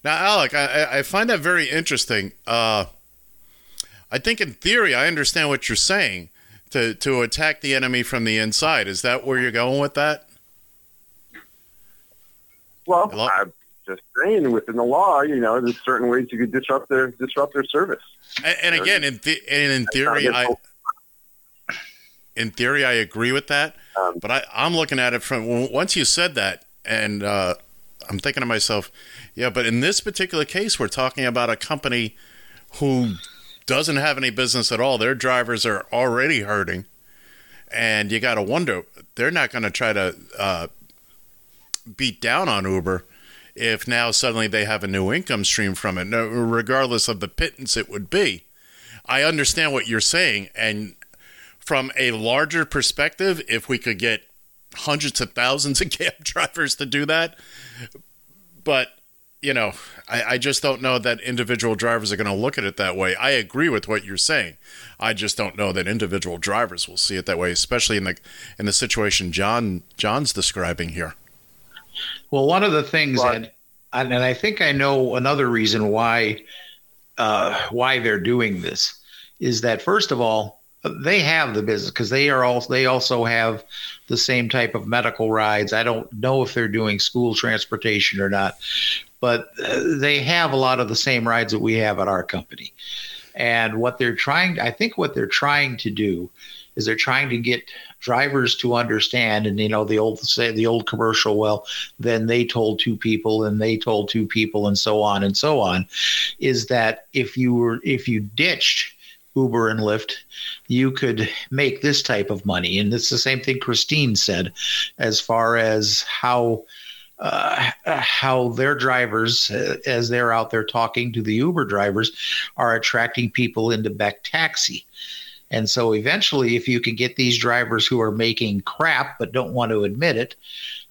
Now, Alec, I, I- I find that very interesting. Uh, I think in theory, I understand what you're saying to to attack the enemy from the inside. Is that where you're going with that? Well, Hello? I'm just saying, within the law, you know, there's certain ways you could disrupt their disrupt their service. And, and again, in th- and in theory, I against- in theory I agree with that. Um, but I, I'm looking at it from once you said that, and uh, I'm thinking to myself, yeah, but in this particular case, we're talking about a company who doesn't have any business at all. Their drivers are already hurting, and you got to wonder they're not going to try to uh, beat down on Uber if now suddenly they have a new income stream from it, no, regardless of the pittance it would be. I understand what you're saying, and from a larger perspective, if we could get hundreds of thousands of cab drivers to do that, but you know, I, I just don't know that individual drivers are going to look at it that way. I agree with what you're saying. I just don't know that individual drivers will see it that way, especially in the in the situation John John's describing here. Well, one of the things Right. that, and and I think I know another reason why uh, why they're doing this is that first of all, they have the business because they are also they also have the same type of medical rides. I don't know if they're doing school transportation or not, but uh, they have a lot of the same rides that we have at our company. And what they're trying, I think, what they're trying to do is they're trying to get drivers to understand, and you know, the old say the old commercial. Well, then they told two people, and they told two people, and so on and so on. Is that if you were if you ditched Uber and Lyft, you could make this type of money. And it's the same thing Kristine said, as far as how uh, how their drivers, uh, as they're out there talking to the Uber drivers, are attracting people into Beck Taxi. And so eventually, if you can get these drivers who are making crap but don't want to admit it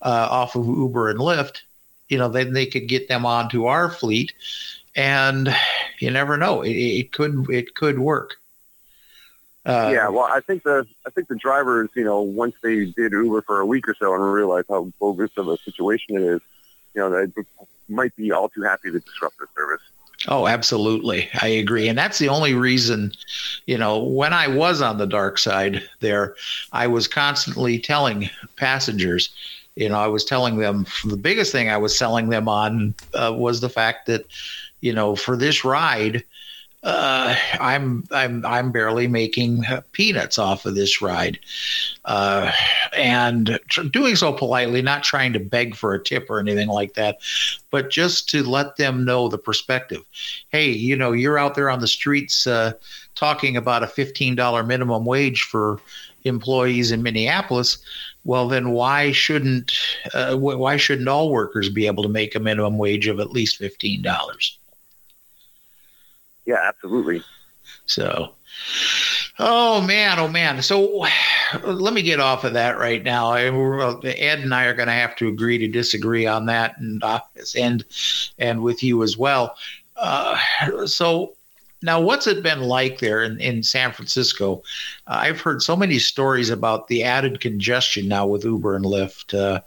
uh, off of Uber and Lyft, you know, then they could get them onto our fleet, and you never know, it, it could it could work. Uh, yeah, well, I think the I think the drivers, you know, once they did Uber for a week or so and realized how bogus of a situation it is, you know, they might be all too happy to disrupt the service. Oh, absolutely. I agree. And that's the only reason, you know, when I was on the dark side there, I was constantly telling passengers, you know, I was telling them the biggest thing I was selling them on uh, was the fact that, you know, for this ride, uh, I'm I'm I'm barely making peanuts off of this ride, uh, and tr- doing so politely, not trying to beg for a tip or anything like that, but just to let them know the perspective. Hey, you know, you're out there on the streets uh, talking about a fifteen dollar minimum wage for employees in Minneapolis. Well, then why shouldn't uh, why shouldn't all workers be able to make a minimum wage of at least fifteen dollars? Yeah, absolutely. So, oh man, oh man. So, let me get off of that right now. Ed and I are going to have to agree to disagree on that, and uh, and and with you as well. Uh, so. Now, what's it been like there in, in San Francisco? Uh, I've heard so many stories about the added congestion now with Uber and Lyft. Uh,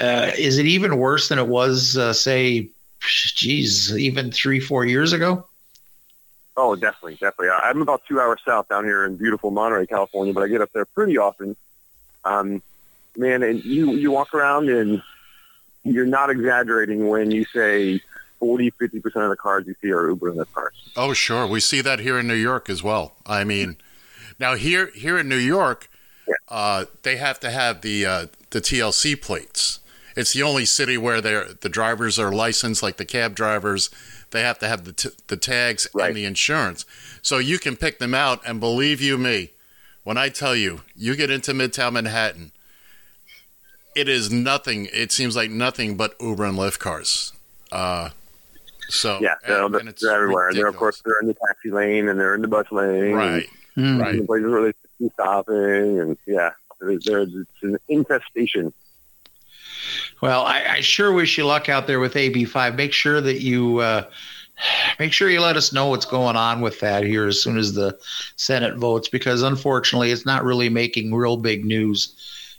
uh, is it even worse than it was, uh, say, geez, even three, four years ago? Oh, definitely, definitely. I'm about two hours south down here in beautiful Monterey, California, but I get up there pretty often. Um, man, and you you walk around and you're not exaggerating when you say 40, 50 percent of the cars you see are Uber in Lyft cars. Oh, sure. We see that here in New York as well. I mean, now here here in New York, uh, they have to have the uh, the TLC plates. It's the only city where they're, the drivers are licensed, like the cab drivers. They have to have the t- the tags Right. and the insurance, so you can pick them out. And believe you me, when I tell you, you get into Midtown Manhattan, it is nothing. It seems like nothing but Uber and Lyft cars. Uh, so Yeah, they're, and- and it's they're everywhere. And they're, of course, they're in the taxi lane and they're in the bus lane. right. Right. And places where they should be stopping. And yeah, there's, there's it's an infestation. Well, I, I sure wish you luck out there with AB5. Make sure that you uh, make sure you let us know what's going on with that here as soon as the Senate votes, because unfortunately, it's not really making real big news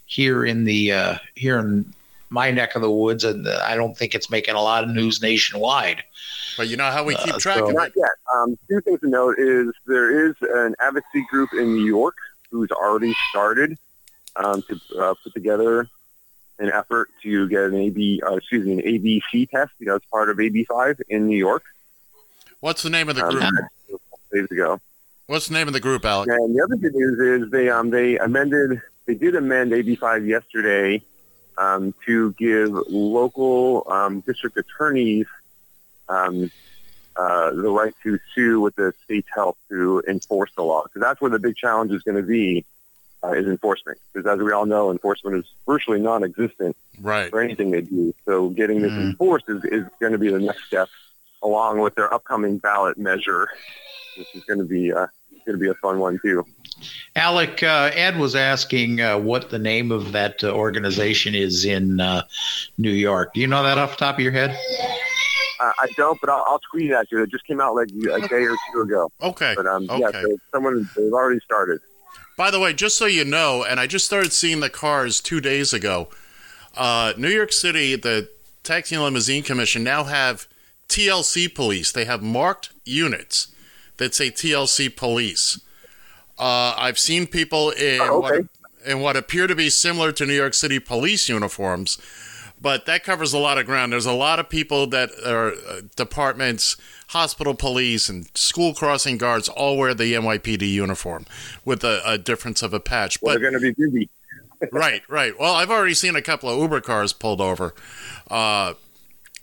here in the uh, here in my neck of the woods, and I don't think it's making a lot of news nationwide. But you know how we keep Uh, track so- of Not it? yet. Um, two things to note is there is an advocacy group in New York who's already started um, to uh, put together an effort to get an AB, uh, excuse me, an ABC test. You know, it's part of AB5 in New York. What's the name of the Um, group? couple days ago. What's the name of the group, Alec? And the other good news is they um, they amended they did amend AB5 yesterday um, to give local um, district attorneys um, uh, the right to sue with the state's help to enforce the law. Because that's where the big challenge is going to be uh, is enforcement. Because as we all know, enforcement is virtually non-existent Right. for anything they do. So getting this Mhm. enforced is, is going to be the next step, along with their upcoming ballot measure, which is going to be uh, going to be a fun one too. Alec, uh, Ed was asking uh, what the name of that uh, organization is in uh, New York. Do you know that off the top of your head? Uh, I don't, but I'll, I'll tweet it at you. It just came out like a day or two ago. Okay. But um, yeah, Okay. so someone they've already started. By the way, just so you know, and I just started seeing the cars two days ago. Uh, New York City, the Taxi and Limousine Commission now have TLC police. They have marked units that say TLC police. Uh, I've seen people in Oh, what, in what appear to be similar to New York City police uniforms, but that covers a lot of ground. There's a lot of people that are uh, departments, hospital police, and school crossing guards all wear the NYPD uniform with a, a difference of a patch. Well, But they're going to be busy. right, right. Well, I've already seen a couple of Uber cars pulled over. Uh,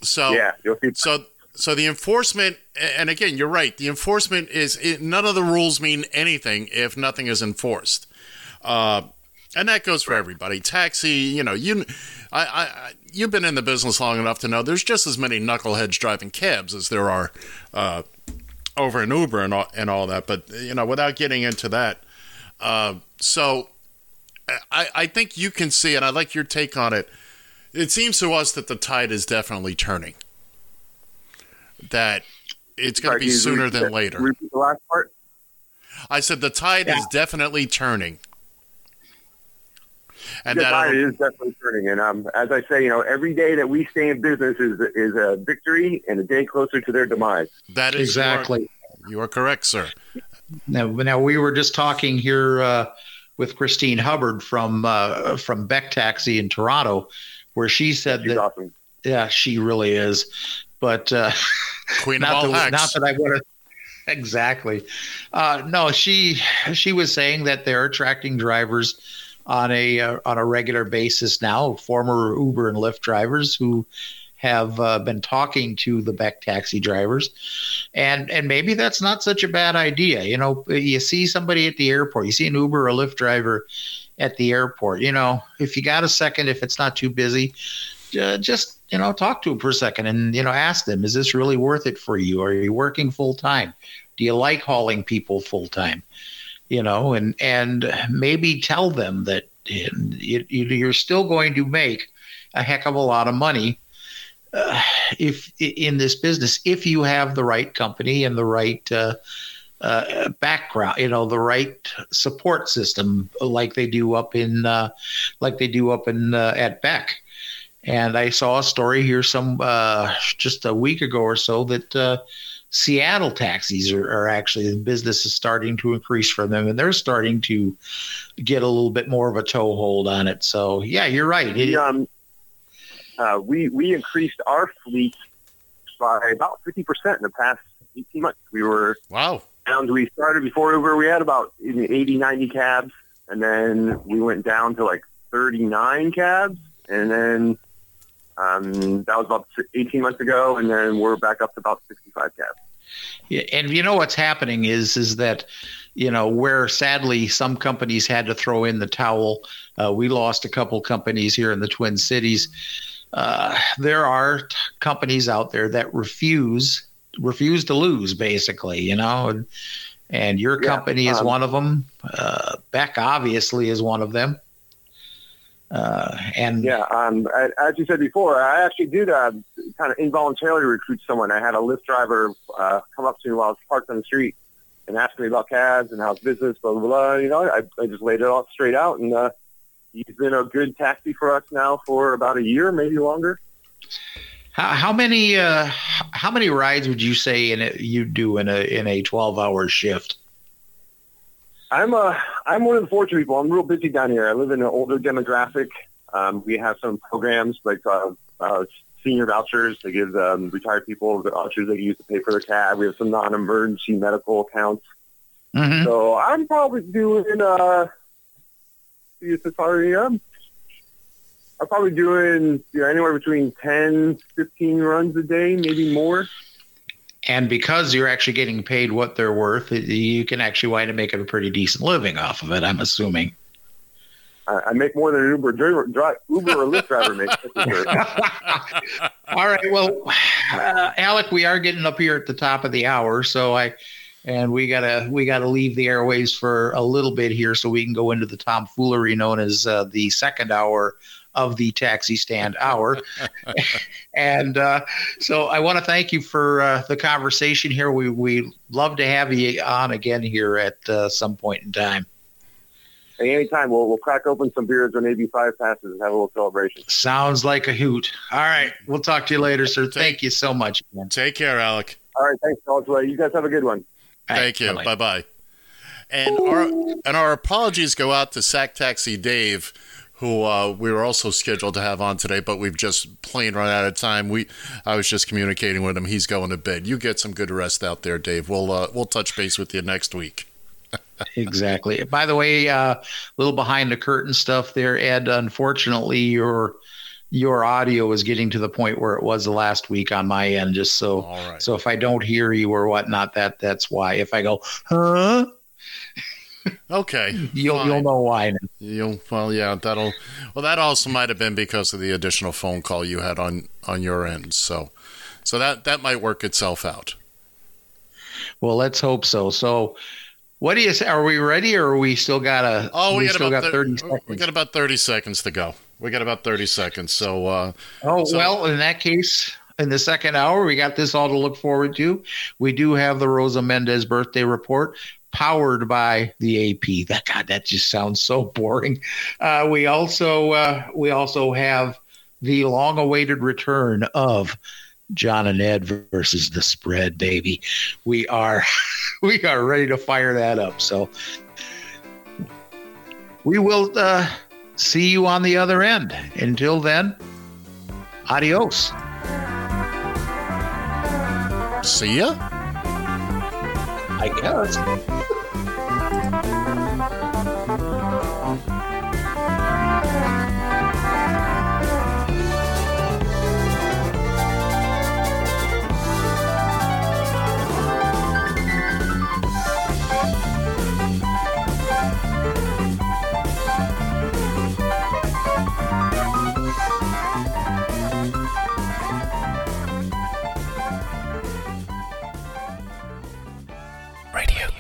so Yeah, so so the enforcement and again you're right the enforcement is it, none of the rules mean anything if nothing is enforced uh, and that goes for everybody taxi you know you I, I you've been in the business long enough to know there's just as many knuckleheads driving cabs as there are uh, over in uber and all, and all that but you know without getting into that uh, so I, I think you can see and i like your take on it it seems to us that the tide is definitely turning that it's going to be sooner than later. Repeat the last part. I said the tide is definitely turning. And the that tide is definitely turning. And um, as I say, you know, every day that we stay in business is is a victory and a day closer to their demise. that is exactly. You are correct, sir. Now, now we were just talking here uh, with Kristine Hubbard from uh, from Beck Taxi in Toronto, where she said She's that awesome. yeah, she really is. But uh, Queen of not all that, not that I want to exactly. Uh, no, she she was saying that they're attracting drivers on a uh, on a regular basis now, former Uber and Lyft drivers who have uh, been talking to the Beck taxi drivers, and and maybe that's not such a bad idea. You know, you see somebody at the airport, you see an Uber or Lyft driver at the airport. You know, if you got a second, if it's not too busy, uh, just you know talk to them for a second and you know ask them, is this really worth it for you? Are you working full time? Do you like hauling people full time? You know, and and maybe tell them that you, you, you're still going to make a heck of a lot of money uh, if in this business if you have the right company and the right uh, uh, background, you know, the right support system, like they do up in uh, like they do up in uh, at Beck. And I saw a story here some uh, just a week ago or so that uh, Seattle taxis are, are actually the business is starting to increase for them, and they're starting to get a little bit more of a toehold on it. So yeah, you're right. It, We, um, uh, we we increased our fleet by about fifty percent in the past eighteen months. We were Wow. And We started before Uber. We had about 80, 90 cabs, and then we went down to like thirty nine cabs, and then um, that was about eighteen months ago, and then we're back up to about sixty five cabs. Yeah, and you know what's happening is is that you know where sadly some companies had to throw in the towel. Uh, we lost a couple companies here in the Twin Cities. Uh, there are t- companies out there that refuse refuse to lose, basically. You know, and, and your Yeah, company is um, one of them. Uh, Beck obviously is one of them. Uh, and Yeah, um, a- as you said before, I actually did uh, kind of involuntarily recruit someone. I had a Lyft driver uh, come up to me while I was parked on the street and ask me about cabs and how's business, blah, blah, blah. You know, I, I just laid it all straight out, and uh, he's been a good taxi for us now for about a year, maybe longer. How, how many uh, how many rides would you say in a, you do in a in a twelve hour shift? I'm uh, I'm one of the fortunate people. I'm real busy down here. I live in an older demographic. Um, we have some programs like uh, uh, senior vouchers. They give um, retired people the vouchers they can use to pay for their cab. We have some non-emergency medical accounts. Mm-hmm. So I'm probably doing uh see if it's already um I'm probably doing you know, anywhere between 10, 15 runs a day, maybe more. And because you're actually getting paid what they're worth, you can actually wind up making a pretty decent living off of it. I'm assuming. I, make more than an Uber driver, dri- Uber or Lyft driver makes. that's for sure. All right. Well, uh, Alec, we are getting up here at the top of the hour, so I and we gotta we gotta leave the airways for a little bit here, so we can go into the tomfoolery known as uh, the second hour of the taxi stand hour. and uh, so I want to thank you for uh, the conversation here. We we love to have you on again here at uh, some point in time. Any time, we'll we'll crack open some beers when AB five passes and have a little celebration. Sounds like a hoot. All right, we'll talk to you later, sir. Thank you so much. Again. Take care, Alec. All right, thanks, fellas. Well, You guys have a good one. All right, Thank you. bye-bye. Bye bye. And our and our apologies go out to Sack Taxi Dave, who uh, we were also scheduled to have on today, but we've just plain run out of time. We I was just communicating with him. He's going to bed. You get some good rest out there, Dave. We'll uh, we'll touch base with you next week. Exactly. By the way, a uh, little behind the curtain stuff there, Ed. Unfortunately, your your audio is getting to the point where it was the last week on my end. Just so, right. so if I don't hear you or whatnot, that that's why. If I go, huh, Okay. you'll fine. you'll know why. You'll well, yeah. That'll well. That also might have been because of the additional phone call you had on on your end. So so that that might work itself out. Well, let's hope so. So, what do you say? Are we ready, or are we still got a? Oh, we, got still about got thir- thirty seconds. We got about thirty seconds to go. We got about thirty seconds. So uh, Oh, So- well, in that case, in the second hour, we got this all to look forward to. We do have the Rosa Mendez birthday report. Powered by the AP. That God, that just sounds so boring. Uh, we also uh, we also have the long-awaited return of John and Ed versus the spread, baby. We are we are ready to fire that up. So we will uh, see you on the other end. Until then, adios. See ya. I guess.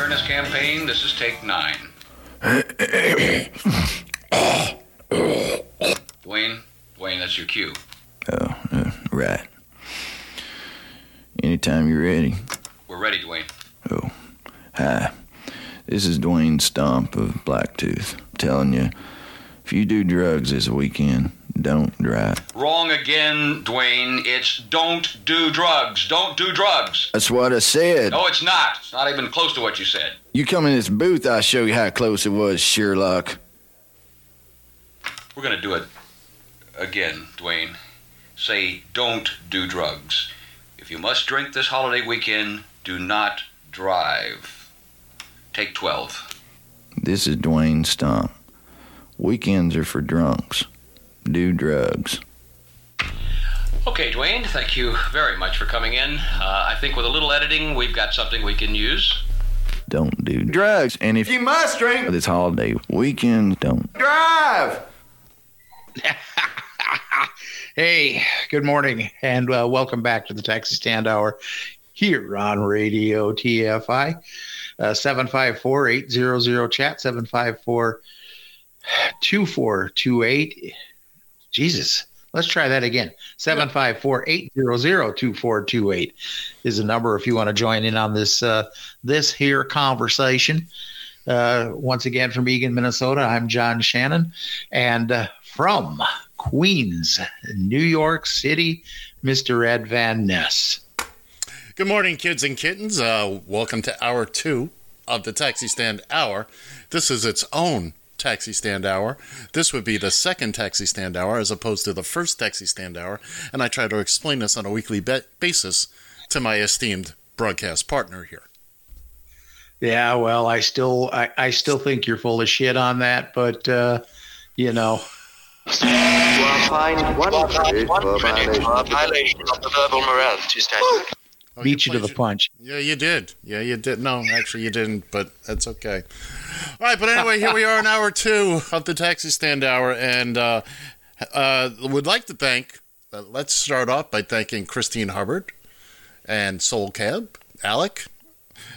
Awareness Campaign. This is take nine. Dwayne, Dwayne, that's your cue. Oh, uh, right. Anytime you're ready. We're ready, Dwayne. Oh, hi. This is Dwayne Stomp of Blacktooth. I'm telling you, if you do drugs this weekend, don't drive. Wrong again, Dwayne. It's don't do drugs. Don't do drugs. That's what I said. No, it's not. It's not even close to what you said. You come in this booth, I'll show you how close it was, Sherlock. We're going to do it again, Dwayne. Say don't do drugs. If you must drink this holiday weekend, do not drive. Take 12. This is Dwayne Stomp. Weekends are for drunks. Do drugs. Okay, Dwayne, thank you very much for coming in. Uh, I think with a little editing, we've got something we can use. Don't do drugs. And if you must drink this holiday weekend, don't Drive! Hey, good morning, and uh, welcome back to the Taxi Stand Hour here on Radio TFI. Uh, 754 800 chat, 754 2428. Jesus, let's try that again. 754 800 2428 is the number if you want to join in on this, uh, this here conversation. Uh, once again, from Eagan, Minnesota, I'm John Shannon. And uh, from Queens, New York City, Mr. Ed Van Ness. Good morning, kids and kittens. Uh, welcome to hour two of the Taxi Stand Hour. This is its own Taxi Stand Hour. This would be the second Taxi Stand Hour as opposed to the first Taxi Stand Hour, and I try to explain this on a weekly be- basis to my esteemed broadcast partner here. Yeah, well, I still, I, I still think you're full of shit on that, but uh, you know, You are fined one credit for violation. of the verbal morality standard. Oh, beat you to the punch. Yeah, you did. Yeah, you did. No, actually, you didn't, but that's okay. All right, but anyway, here we are in hour two of the Taxi Stand Hour, and uh, uh, would like to thank. Uh, let's start off by thanking Kristine Hubbard and Soul Cab, Alec,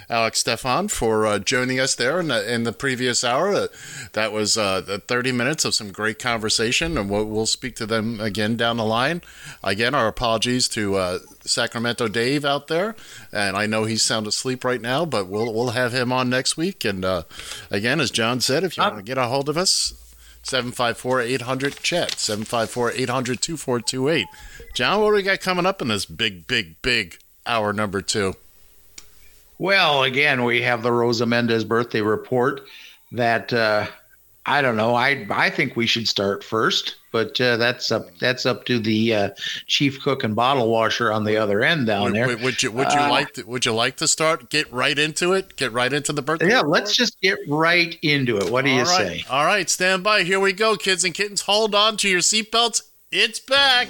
Alex Stefan for uh, joining us there in the, in the previous hour. Uh, that was uh, the 30 minutes of some great conversation, and we'll, we'll speak to them again down the line. Again, our apologies to uh, Sacramento Dave out there, and I know he's sound asleep right now, but we'll we'll have him on next week. And uh, again, as John said, if you want to get a hold of us. 754-800 chat 754-800-2428 john what do we got coming up in this big big big hour number two Well, again, we have the Rosa Mendez birthday report. That uh, I don't know. I I think we should start first, but uh, that's up that's up to the uh, chief cook and bottle washer on the other end down there. would- would you would you Uh, like to, would you like to start get right into it get right into the birthday Yeah, report? let's just get right into it. What do you All right. say? all right stand by here we go kids and kittens hold on to your seatbelts it's back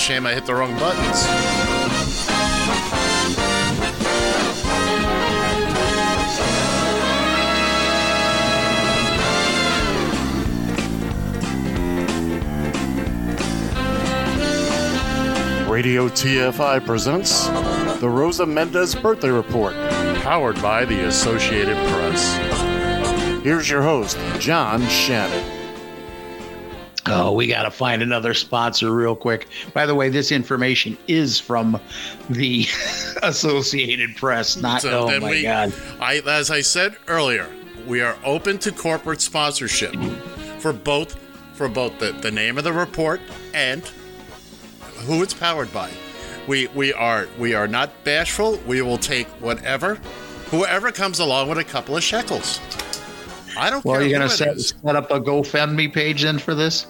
shame I hit the wrong buttons. Radio TFI presents the Rosa Mendez Birthday Report, powered by the Associated Press. Here's your host, John Shannon. Oh, we got to find another sponsor real quick. By the way, this information is from the Associated Press. Not So oh my we- god. I, as I said earlier, we are open to corporate sponsorship for both for both the, the name of the report and who it's powered by. We we are we are not bashful. We will take whatever, whoever comes along with a couple of shekels. I don't Well, care. you're who gonna set, set up a GoFundMe page then for this?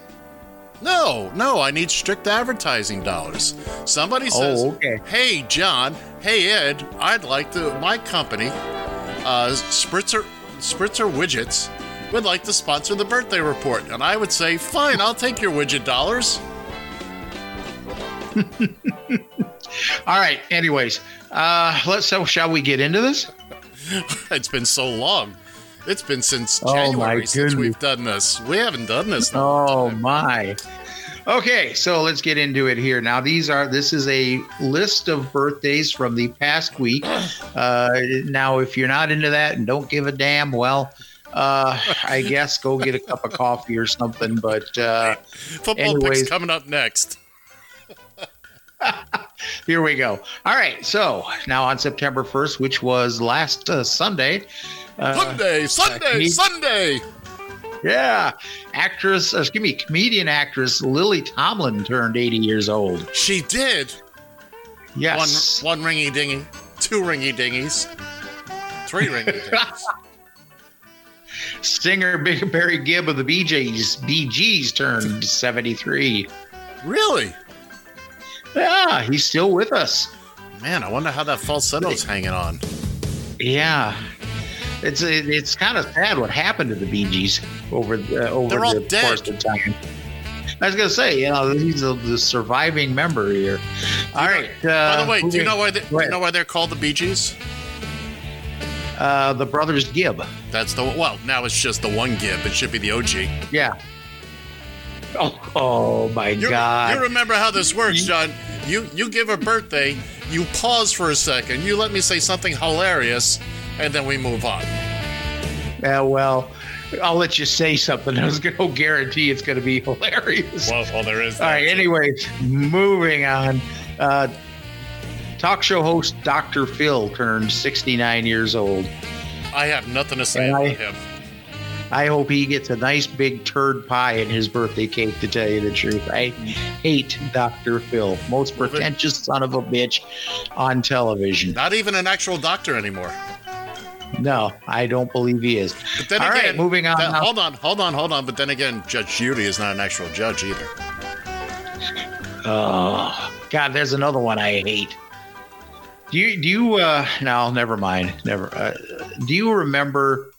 No, no, I need strict advertising dollars. Somebody says, Oh, okay. "Hey, John. Hey, Ed. I'd like to. My company, uh, Spritzer Spritzer Widgets, would like to sponsor the birthday report." And I would say, "Fine, I'll take your widget dollars." All right. Anyways, uh, let's. So, shall we get into this? it's been so long. It's been since Oh, January since we've done this. We haven't done this. Oh my. Okay, so let's get into it here. Now, these are this is a list of birthdays from the past week. Uh, now, if you're not into that and don't give a damn, well, uh, I guess go get a cup of coffee or something. But uh, Football anyways. picks coming up next. here we go. All right, so now on September 1st, which was last uh, Sunday. Uh, Sunday, Sunday, he- Sunday. Yeah, actress, uh, excuse me, comedian actress Lily Tomlin turned 80 years old. She did. Yes. One, one ringy dingy, two ringy dingies, three ringy dingies. Singer Big Barry Gibb of the BJ's Gees turned 73. really? Yeah, he's still with us. Man, I wonder how that falsetto's hanging on. Yeah. It's it's kind of sad what happened to the Bee Gees over the, over They're all the dead. course of time. I was gonna say, you know, he's the, the surviving member here. All right. Uh, By the way, do you know why they, do you know why they're called the Bee Gees? Uh, the brothers Gibb. That's the well. Now it's just the one Gibb. It should be the OG. Yeah. Oh, oh my You, God. you remember how this works, John? You you give a birthday, you pause for a second, you let me say something hilarious, and then we move on. Yeah, well, I'll let you say something. I was going to guarantee it's going to be hilarious. Well, well there is. All right. Anyways, moving on. Uh, talk show host Dr. Phil turned 69 years old. I have nothing to say And I- him. I hope he gets a nice big turd pie in his birthday cake, to tell you the truth. I hate Dr. Phil. Most pretentious son of a bitch on television. Not even an actual doctor anymore. No, I don't believe he is. But then All right, again, moving on that- hold on, hold on, hold on. But then again, Judge Judy is not an actual judge either. Oh God, there's another one I hate. Do you do you uh no, never mind. Never uh, do you remember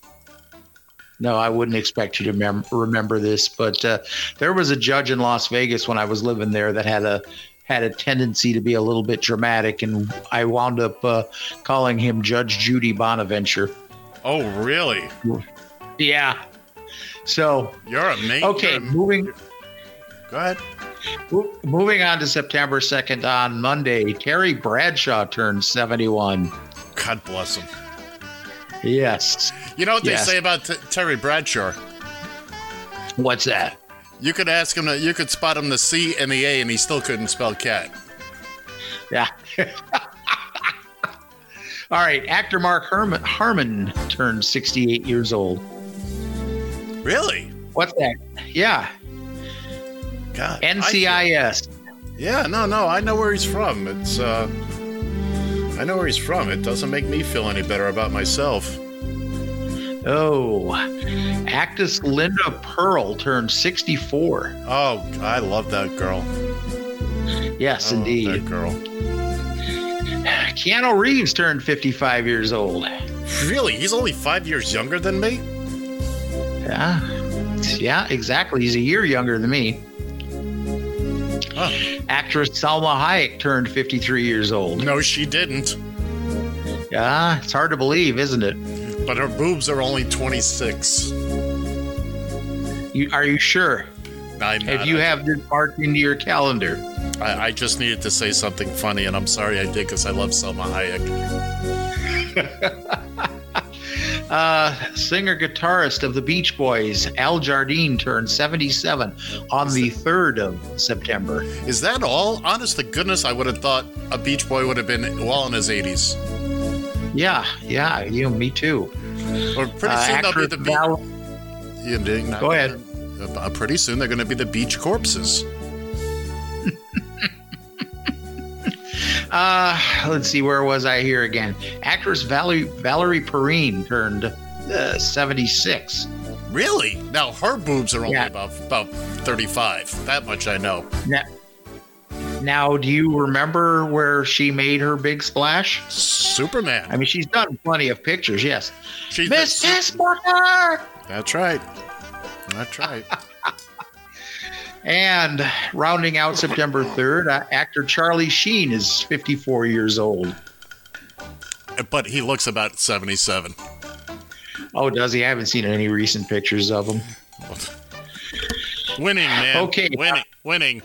no, I wouldn't expect you to mem- remember this, but uh, there was a judge in Las Vegas when I was living there that had a had a tendency to be a little bit dramatic, and I wound up uh, calling him Judge Judy Bonaventure. Oh, really? Yeah. So You're a mate. okay, moving Go ahead. Moving on to September 2nd on Monday, Terry Bradshaw turned 71. God bless him. Yes. You know what Yes. they say about t- Terry Bradshaw? What's that? You could ask him. To, you could spot him the C and the A, and he still couldn't spell cat. Yeah. All right, actor Mark Herman, Harmon turned 68 years old. Really? What's that? Yeah, God. NCIS. Yeah. No. No. I know where he's from. It's. uh I know where he's from. It doesn't make me feel any better about myself. Oh, actress Linda Purl turned 64. Oh, I love that girl. Yes, I love indeed. That girl. Keanu Reeves turned 55 years old. Really? He's only five years younger than me. Yeah. Yeah, exactly. He's a year younger than me. Actress Salma Hayek turned 53 years old. No, she didn't. Yeah, it's hard to believe, isn't it? But her boobs are only 26. You, are you sure? I'm If not. you have this marked into your calendar. I, I just needed to say something funny, and I'm sorry I did because I love Salma Hayek. Uh, singer guitarist of the Beach Boys, Al Jardine, turned 77 on the 3rd of September. Is that all? Honest to goodness, I would have thought a Beach Boy would have been well in his 80s. Yeah, yeah, you, me too. Or pretty Uh, soon they'll be the Beach. Val- You didn't- not- Go ahead. Uh, pretty soon they're going to be the Beach Corpses. Uh, let's see, where was I here again? Actress Valerie, Valerie Perrine turned uh, 76. Really? Now her boobs are only Yeah. about about 35. That much I know. Now, now, do you remember where she made her big splash? Superman. I mean, she's done plenty of pictures, yes. She's Miss Tessmacher! That's right. That's right. And rounding out September 3rd, uh, actor Charlie Sheen is 54 years old. but he looks about 77. Oh, does he? I haven't seen any recent pictures of him. Winning, man. Okay. Winning. Winning.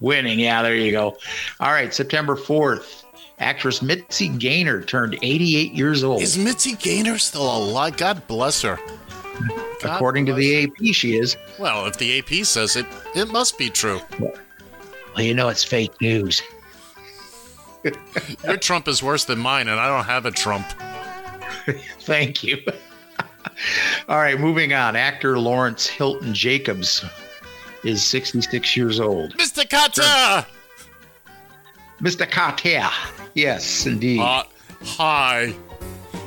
Winning, yeah, there you go. All right, September 4th, actress Mitzi Gaynor turned 88 years old. Is Mitzi Gaynor still alive? God bless her. God According to the AP, she is. Well, if the AP says it, it must be true. Well, you know it's fake news. Your Trump is worse than mine, and I don't have a Trump. Thank you. All right, moving on. Actor Lawrence Hilton Jacobs is 66 years old. Mr. Carter! Mr. Carter. Yes, indeed. Uh, hi.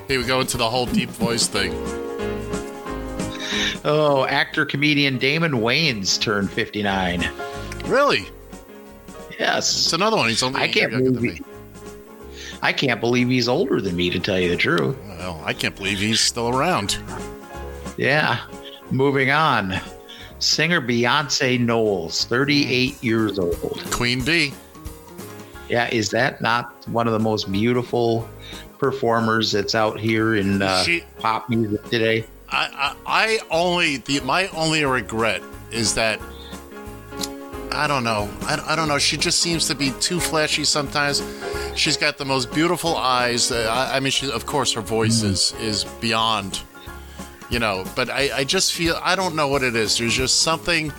Here we go into the whole deep voice thing. oh, actor comedian Damon Wayans turned 59. Really? Yes. It's another one. He's only I can't believe than me. I can't believe he's older than me, to tell you the truth. Well, I can't believe he's still around. Yeah. Moving on. Singer Beyonce Knowles, 38 years old. Queen Bee. Yeah, is that not one of the most beautiful performers that's out here in uh, She- pop music today? I, I, I only the my only regret is that I don't know. I, I don't know. She just seems to be too flashy sometimes. She's got the most beautiful eyes. Uh, I, I mean, she of course her voice is is beyond, you know. But I, I just feel I don't know what it is. There's just something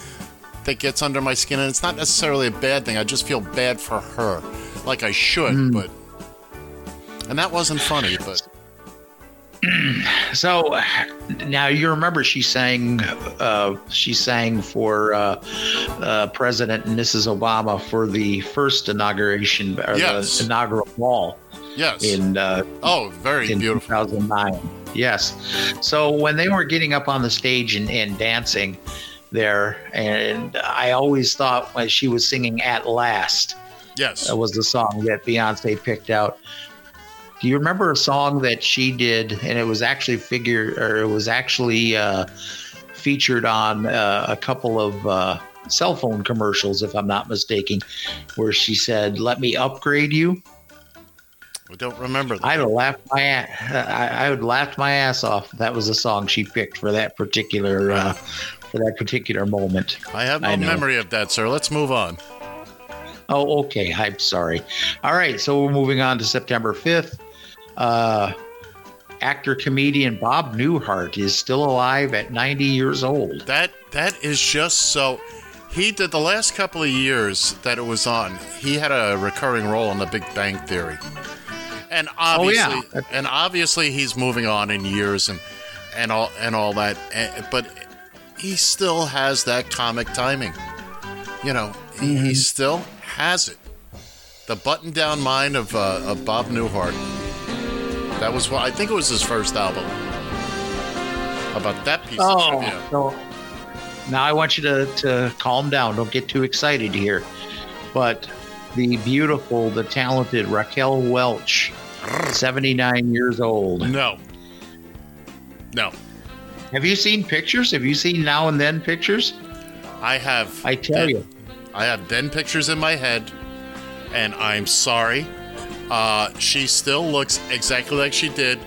that gets under my skin, and it's not necessarily a bad thing. I just feel bad for her, like I should, but. And that wasn't funny, but So now you remember she sang, uh, she sang for uh, uh, President and Mrs. Obama for the first inauguration or Yes. the inaugural ball yes. in uh, oh, very in beautiful. 2009. Yes. So when they were getting up on the stage and, and dancing there, and I always thought when she was singing "At Last," Yes. that was the song that Beyonce picked out. Do you remember a song that she did, and it was actually figure, or it was actually uh, featured on uh, a couple of uh, cell phone commercials, if I'm not mistaken, where she said, "Let me upgrade you." I don't remember that. I'd have laughed my I, I would laughed my ass off. That was the song she picked for that particular uh, for that particular moment. I have no I memory of that, sir. Let's move on. Oh, okay. I'm sorry. All right, so we're moving on to September 5th. Uh, actor comedian Bob Newhart is still alive at 90 years old. That that is just so. He did the last couple of years that it was on. He had a recurring role in The Big Bang Theory, and obviously, yeah. and obviously, he's moving on in years and and all and all that. eh, But he still has that comic timing. You know, he, he still has it. The button-down mind of uh, of Bob Newhart. That was what I think it was his first album. How about that piece of Oh, trivia? so now I want you to, to calm down. Don't get too excited here. But the beautiful, the talented Raquel Welch, 79 years old. No. No. Have you seen pictures? Have you seen now and then pictures? I have. I tell you. I have then pictures in my head, and I'm sorry. Uh, she still looks exactly like she did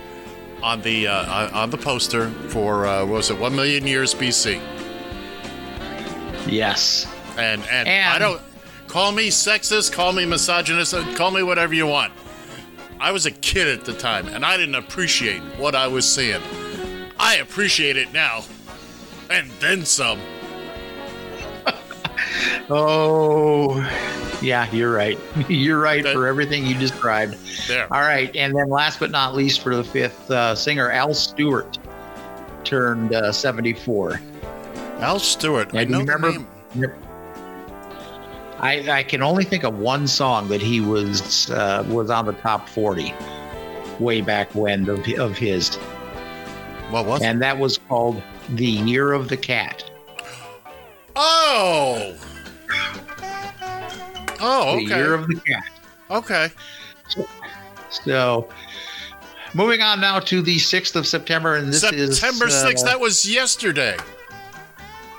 on the uh, on the poster for uh, what was it one million years BC. Yes. And, and And- I don't call me sexist, call me misogynist, call me whatever you want. I was a kid at the time, and I didn't appreciate what I was seeing. I appreciate it now, and then some. Oh, yeah, you're right. You're right for everything you described. There. All right, and then last but not least, for the fifth uh, singer, Al Stewart turned uh, 74. Al Stewart, I know remember? I, I can only think of one song that he was uh, was on the top 40 way back when of, of his. What was And that was called "The Year of the Cat." Oh. Oh, okay. The Year of the Cat. Okay. So, moving on now to the 6th of September, and this is September uh, 6th. That was yesterday.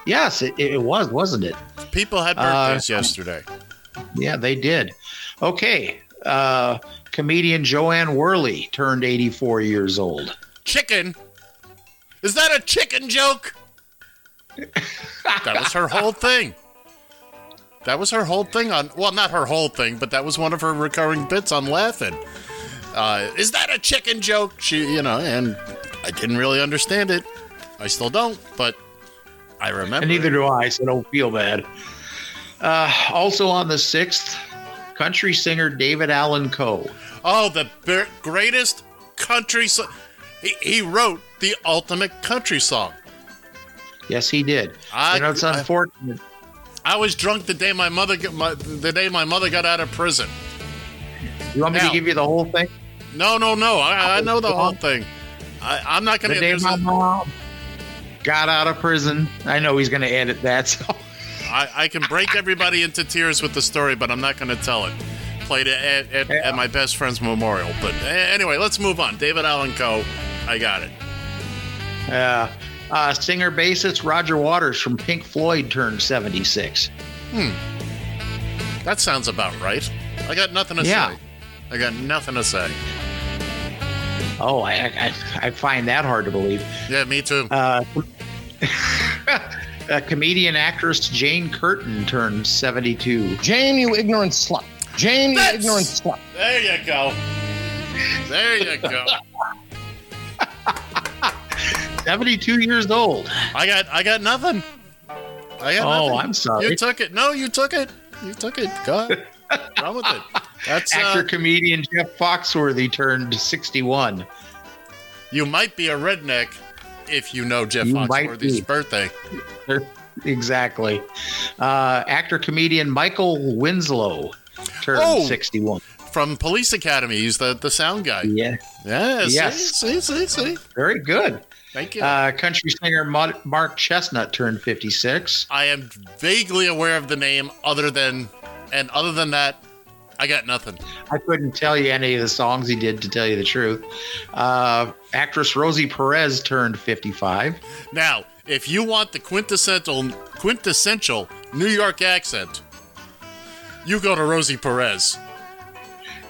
Yes, it, it was, wasn't it? People had Uh, birthdays yesterday. Yeah, they did. Okay. Uh, comedian Jo Anne Worley turned 84 years old. Chicken? Is that a chicken joke? that was her whole thing. That was her whole thing on. Well, not her whole thing, but that was one of her recurring bits on Laugh-In. Uh, is that a chicken joke? She, you know, and I didn't really understand it. I still don't, but I remember. And neither do I, so don't feel bad. Uh, also on the 6th, country singer David Allen Coe. Oh, the be- greatest country song. He, he wrote the ultimate country song. Yes, he did. I- you know, it's unfortunate. I was drunk the day my mother got my, the day my mother got out of prison. You want me Now- to give you the whole thing? No, no, no. I, I know the whole thing. I, I'm not The going day to. my mom got out of prison. I know he's going to edit that. So. I, I can break everybody into tears with the story, but I'm not going to tell it. Played it at, at, at my best friend's memorial. But anyway, let's move on. David Allen Coe. I got it. Uh, uh, singer bassist Roger Waters from Pink Floyd turned 76. Hmm. That sounds about right. I got nothing to Yeah. say. I got nothing to say. Oh, I, I, I find that hard to believe. Yeah, me too. Uh, uh, comedian actress Jane Curtin turned 72. Jane, you ignorant slut. Jane, you That's- ignorant slut. There you go. There you go. 72 years old. I got I got nothing. I got Oh, nothing. I'm sorry. You took it. No, you took it. You took it. Go ahead. What's wrong with it? That's Actor uh, comedian Jeff Foxworthy turned 61. you might be a redneck if you know Jeff You Foxworthy's birthday. exactly. Uh, actor comedian Michael Winslow turned Oh! 61. From Police Academy. He's the, the sound guy. Yeah. Yeah, Yes. see, see, see. Very good. Thank you. Uh, country singer Mark Chesnutt turned 56. I am vaguely aware of the name other than and other than that, I got nothing. I couldn't tell you any of the songs he did, to tell you the truth. Uh, actress Rosie Perez turned 55. Now, if you want the quintessential quintessential New York accent, you go to Rosie Perez.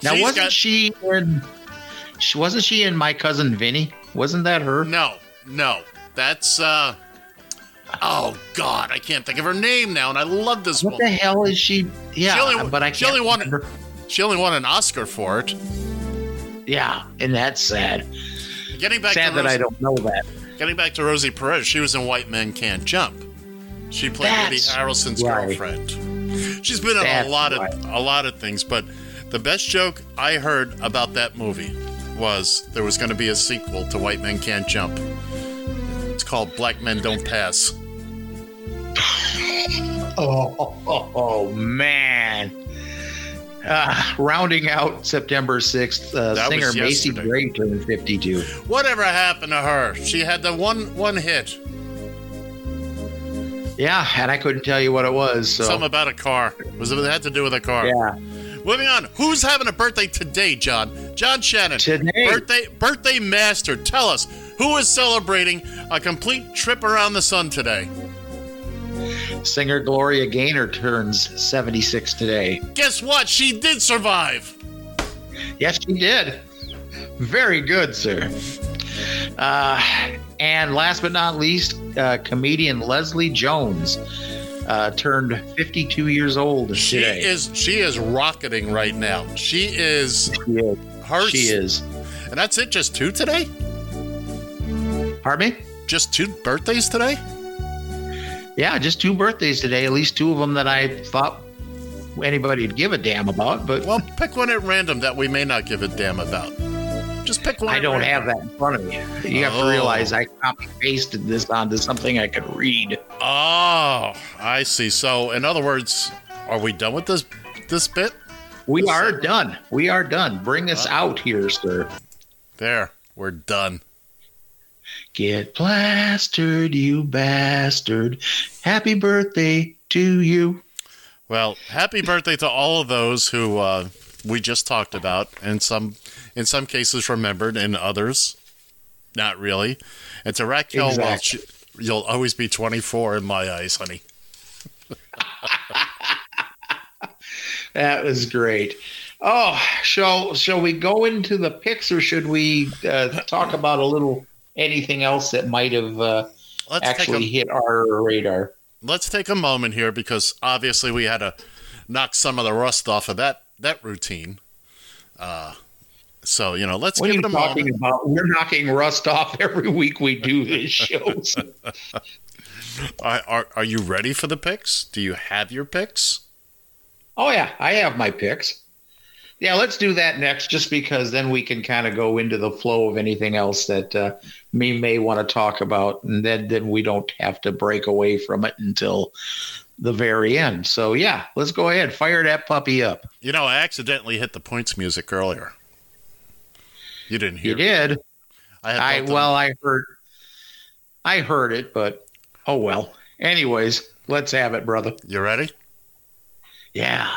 Now, She's wasn't got- she in? She wasn't she in My Cousin Vinny? Wasn't that her? No, no. That's uh Oh God, I can't think of her name now, and I love this What the hell is she? Yeah, She only- but I she can't only won- remember. She only won an Oscar for it. Yeah, and that's sad. Getting back sad to that Rosie, I don't know that. Getting back to Rosie Perez, she was in White Men Can't Jump. She played Woody That's Harrelson's right. girlfriend. She's been in That's a lot of a lot of things, but the best joke I heard about that movie was there was going to be a sequel to White Men Can't Jump. It's called Black Men Don't Pass. Oh, oh, oh, man. Uh, rounding out September 6th, uh, singer Macy. Gray turned 52. Whatever happened to her? She had the one one hit. Yeah, and I couldn't tell you what it was. So. Something about a car. Was it had to do with a car? Yeah. Moving on. Who's having a birthday today, John? John Shannon. Today. Birthday birthday master. Tell us who is celebrating a complete trip around the sun today. Singer Gloria Gaynor turns 76 today. Guess what? She did survive. Yes, she did. Very good, sir. Uh, and last but not least, uh, comedian Leslie Jones uh, turned 52 years old She today. is she is rocketing right now. She is She is. her She is. And that's it, just two today? Pardon me? Just two birthdays today? Yeah, just two birthdays today. At least two of them that I thought anybody'd give a damn about. But Well, pick one at random that we may not give a damn about. Just pick one. I don't random. have that in front of me. You have Oh. to realize I copy pasted this onto something I could read. Oh, I see. So, in other words, are we done with this this bit? We are done. We are done. Bring us uh, out here, sir. There, we're done. Get plastered, you bastard. Happy birthday to you. Well, happy birthday to all of those who uh, we just talked about, and some, in some cases, remembered, and others, not really. And to Raquel Welch, you'll always be 24 in my eyes, honey. That was great. Oh, shall shall we go into the picks, or should we uh, talk about a little anything else that might have uh, Let's actually a- hit our radar? Let's take a moment here because obviously we had to knock some of the rust off of that that routine. Uh, so you know, let's What are you it a talking moment. about? We're knocking rust off every week we do this show. Are, are are you ready for the picks? Do you have your picks? Oh yeah, I have my picks. Yeah, let's do that next, just because then we can kind of go into the flow of anything else that uh, me may want to talk about, and then then we don't have to break away from it until the very end. So yeah, let's go ahead, fire that puppy up. You know, I accidentally hit the points music earlier. You didn't hear. You did. I had I well, I heard, I heard it, but oh well. Anyways, let's have it, brother. You ready? Yeah,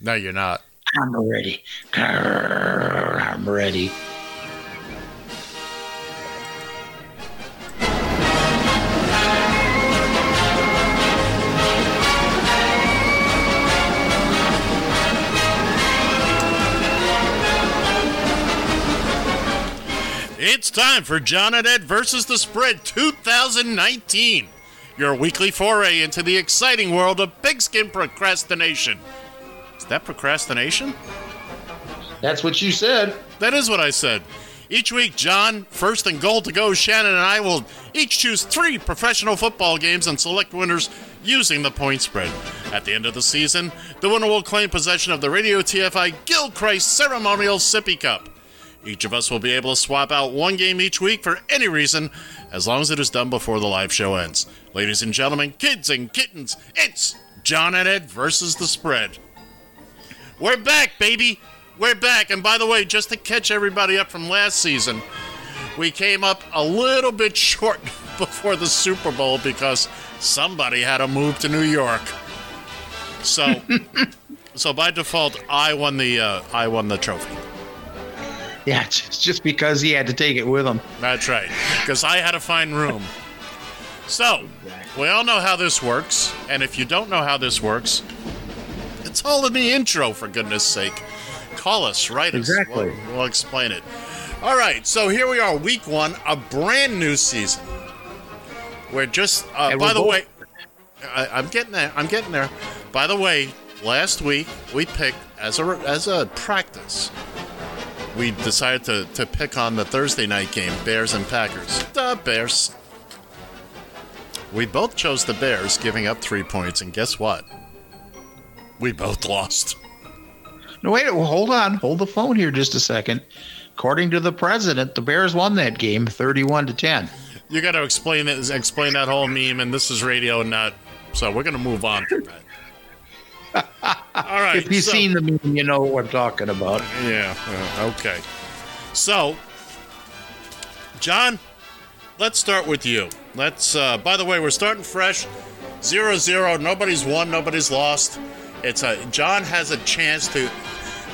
No, you're not. I'm ready. I'm ready. It's time for John and Ed versus the Spread 2019. Your weekly foray into the exciting world of pigskin procrastination. That procrastination? That's what you said. That is what I said. Each week, John, first and goal to go, Shannon and I will each choose three professional football games and select winners using the point spread. At the end of the season, the winner will claim possession of the Radio TFI Gilchrist Ceremonial Sippy Cup. Each of us will be able to swap out one game each week for any reason, as long as it is done before the live show ends. Ladies and gentlemen, kids and kittens, it's John and Ed versus the spread. We're back, baby. We're back. And by the way, just to catch everybody up from last season, we came up a little bit short before the Super Bowl because somebody had to move to New York. So, so by default, I won the uh, I won the trophy. Yeah, just, just because he had to take it with him. That's right, because I had to find room. So, we all know how this works, and if you don't know how this works, it's all in the intro, for goodness sake. Call us, write us. Exactly. We'll, we'll explain it. All right, so here we are, week one, a brand new season. We're just, uh, by we're the both- way, I, I'm getting there. I'm getting there. By the way, last week we picked as a as a practice. We decided to, to pick on the Thursday night game, Bears and Packers. The Bears. We both chose the Bears, giving up three points, and guess what? We both lost. No, wait, well, hold on. Hold the phone here just a second. According to the president, the Bears won that game 31 to 10. You got to explain it, explain that whole meme, and this is radio, not. So we're going to move on from that. All right. if you've so- seen the meme, you know what I'm talking about. Yeah. uh, okay. So, John, let's start with you. Let's. Uh, by the way, we're starting fresh, zero zero. Nobody's won. Nobody's lost. It's a John has a chance to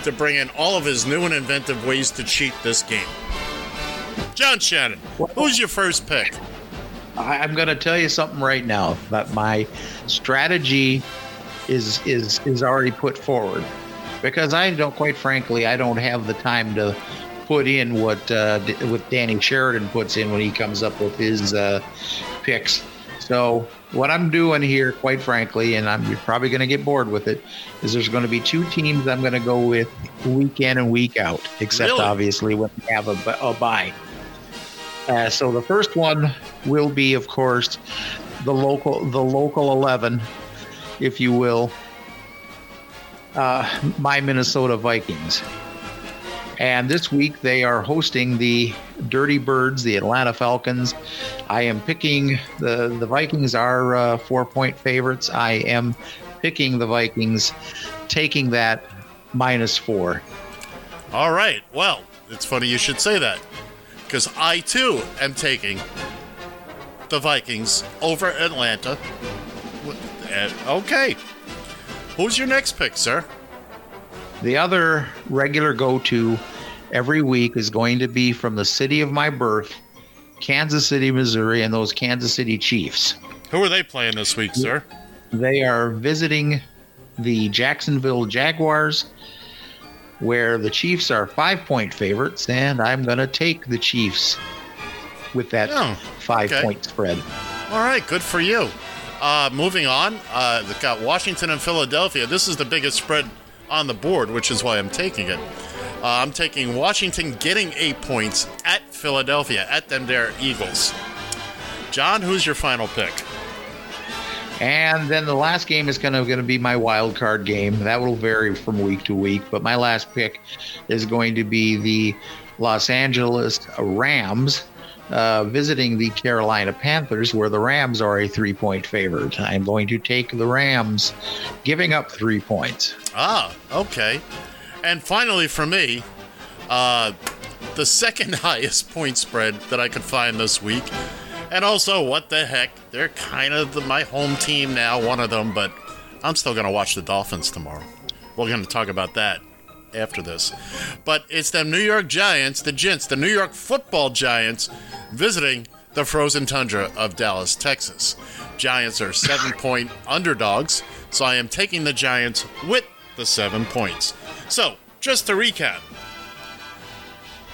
to bring in all of his new and inventive ways to cheat this game. John Shannon, who's your first pick? I'm going to tell you something right now. That my strategy is is is already put forward because I don't, quite frankly, I don't have the time to put in what uh, what Danny Sheridan puts in when he comes up with his uh, picks. So what I'm doing here, quite frankly, and I'm you're probably going to get bored with it, is there's going to be two teams I'm going to go with week in and week out, except Really? obviously when we have a, a bye. Uh, so the first one will be, of course, the local the local eleven, if you will. Uh, my Minnesota Vikings. And this week they are hosting the Dirty Birds, the Atlanta Falcons. I am picking the the Vikings are uh, four point favorites. I am picking the Vikings, taking that minus four. All right. Well, it's funny you should say that because I too am taking the Vikings over Atlanta. Uh, Okay. Who's your next pick, sir? The other regular go to every week is going to be from the city of my birth, Kansas City, Missouri, and those Kansas City Chiefs. Who are they playing this week, sir? They are visiting the Jacksonville Jaguars, where the Chiefs are five point favorites, and I'm going to take the Chiefs with that Oh, five okay. point spread. All right, good for you. Uh, moving on, uh, they've got Washington and Philadelphia. This is the biggest spread on the board, which is why I'm taking it. Uh, I'm taking Washington getting eight points at Philadelphia, at them there Eagles. John, who's your final pick? And then the last game is going to going to be my wild card game. That will vary from week to week, but my last pick is going to be the Los Angeles Rams uh, visiting the Carolina Panthers, where the Rams are a three point favorite. I'm going to take the Rams, giving up three points. Ah, okay. And finally, for me, uh, the second highest point spread that I could find this week. And also, what the heck? They're kind of the, my home team now, one of them, but I'm still going to watch the Dolphins tomorrow. We're going to talk about that after this. But it's the New York Giants, the Gents, the New York football Giants, visiting the frozen tundra of Dallas, Texas. Giants are seven point underdogs, so I am taking the Giants with the seven points. So, just to recap,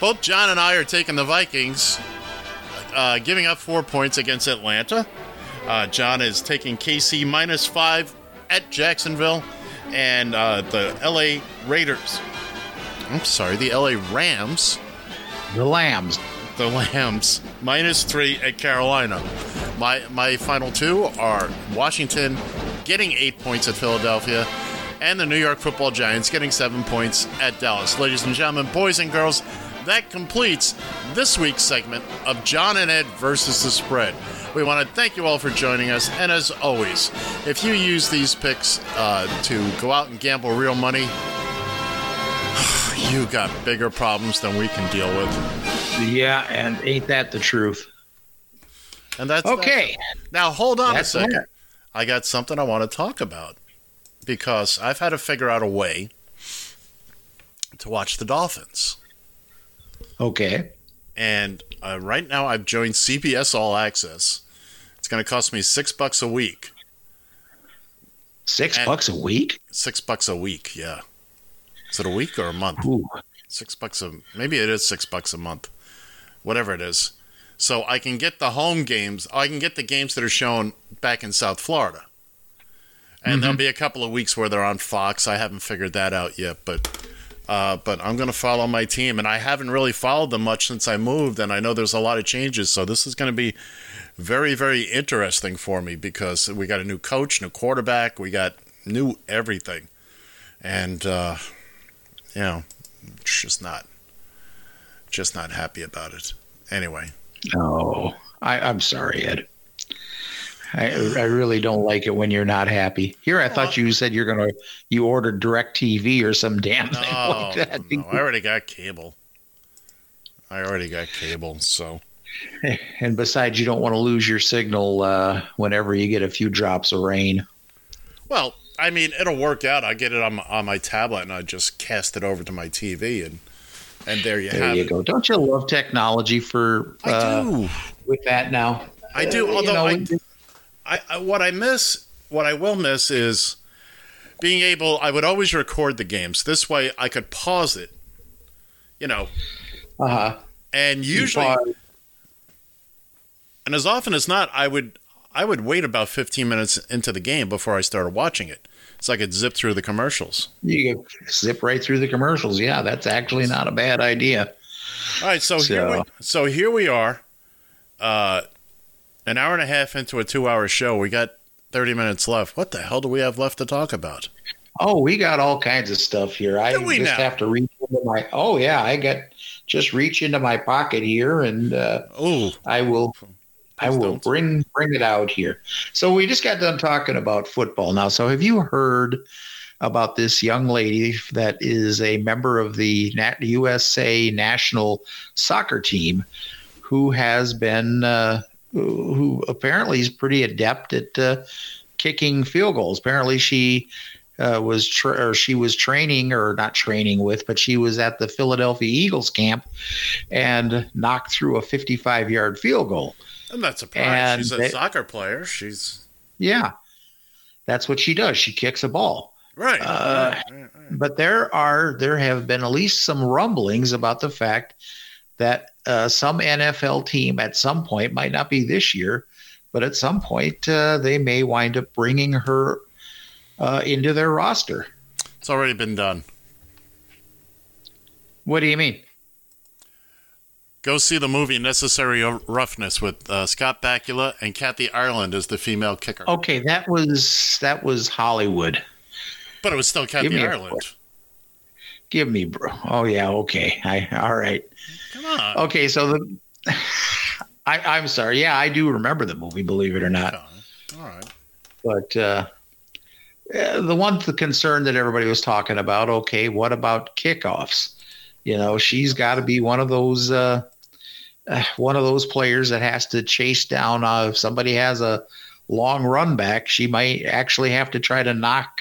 both John and I are taking the Vikings, uh, giving up four points against Atlanta. Uh, John is taking KC minus five at Jacksonville, and uh, the LA Raiders. I'm sorry, the LA Rams. The Lambs. The Lambs minus three at Carolina. My my final two are Washington getting eight points at Philadelphia, and the New York Football Giants getting seven points at Dallas. Ladies and gentlemen, boys and girls, that completes this week's segment of John and Ed versus the spread. We want to thank you all for joining us, and as always, if you use these picks uh, to go out and gamble real money, you got bigger problems than we can deal with. Yeah, and ain't that the truth? And that's Okay. that's- now hold on That's a second. I got something I want to talk about because I've had to figure out a way to watch the Dolphins. Okay. And uh, right now, I've joined CBS All Access. It's going to cost me six bucks a week. Six And- bucks a week? Six bucks a week, yeah. Is it a week or a month? Ooh. Six bucks a maybe it is six bucks a month, whatever it is. So I can get the home games. I can get the games that are shown back in South Florida, and there'll be a couple of weeks where they're on Fox. I haven't figured that out yet, but uh, but I'm going to follow my team, and I haven't really followed them much since I moved, and I know there's a lot of changes. So this is going to be very very interesting for me because we got a new coach, new quarterback, we got new everything, and uh, you know, just not just not happy about it. Anyway, Oh, I, I'm sorry, Ed. I, I really don't like it when you're not happy. Here, I thought you said you're gonna you ordered Direct TV or some damn thing no, like that. no, I already got cable. I already got cable, so And besides, you don't want to lose your signal uh, whenever you get a few drops of rain. well, I mean, it'll work out. I get it on my, on my tablet, and I just cast it over to my TV, and and there you There have you it. go. Don't you love technology for I uh, do. with that now? I do. Uh, you Although know, I, I, I, what I miss, what I will miss is being able. I would always record the games. This way, I could pause it. You know, Uh-huh. and usually, pause. and as often as not, I would I would wait about fifteen minutes into the game before I started watching it, so I could zip through the commercials. You zip right through the commercials. Yeah, that's actually not a bad idea. All right, so, here So- we so here we are, uh, an hour and a half into a two-hour show. We got thirty minutes left. What the hell do we have left to talk about? Oh, we got all kinds of stuff here. I just now? have to reach into my. Oh yeah, I got just reach into my pocket here, and uh, oh, I will. I will bring bring it out here. So we just got done talking about football now. So have you heard about this young lady that is a member of the Nat- USA national soccer team who has been uh, who apparently is pretty adept at uh, kicking field goals. Apparently she uh, was tra- or she was training or not training with, but she was at the Philadelphia Eagles camp and knocked through a 55 yard field goal. I'm not surprised. And She's a they- soccer player. She's Yeah, that's what she does. She kicks a ball. right. Uh, But there are there have been at least some rumblings about the fact that uh, some NFL team at some point might not be this year, but at some point uh, they may wind up bringing her uh, into their roster. It's already been done. What do you mean? Go see the movie Necessary Roughness with uh, Scott Bakula and Kathy Ireland as the female kicker. Okay, that was that was Hollywood. But it was still Kathy Give Ireland. Give me, bro. Oh yeah, okay. I all right. Come on. Okay, so the I, I'm sorry. Yeah, I do remember the movie. Believe it or not. All right. But uh, uh, the one the concern that everybody was talking about. Okay, what about kickoffs? You know, she's got to be one of those uh, uh, one of those players that has to chase down. Uh, if somebody has a long run back, she might actually have to try to knock.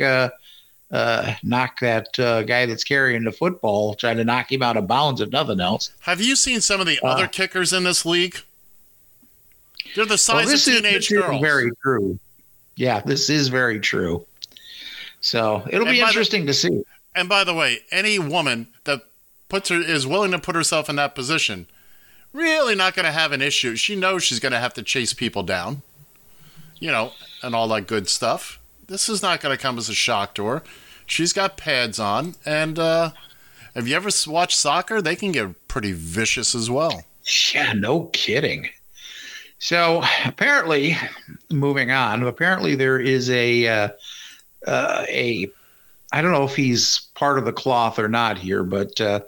Uh, knock that uh, guy that's carrying the football, try to knock him out of bounds, if nothing else. Have you seen some of the Uh, other kickers in this league? They're the Well, size this of is- teenage is girls. very true. Yeah, this is very true. So it'll And be by the- interesting to see. And by the way, any woman that puts her is willing to put herself in that position, really not going to have an issue. She knows she's going to have to chase people down, you know, and all that good stuff. This is not going to come as a shock to her. She's got pads on, and uh, have you ever watched soccer? They can get pretty vicious as well. Yeah, no kidding. So apparently, moving on. Apparently, there is a uh, uh, a I don't know if he's part of the cloth or not here, but uh,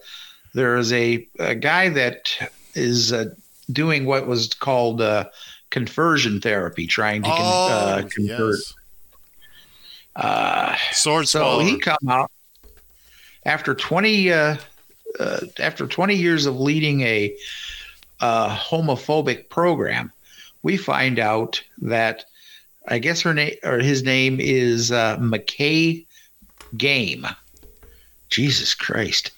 there is a, a guy that is uh, doing what was called uh, conversion therapy, trying to con- uh, Oh, convert. yes. Uh, Sword so swallower. he come out after 20 uh, uh, after 20 years of leading a uh, homophobic program we find out that i guess her name or his name is uh, McKrae Game. Jesus christ.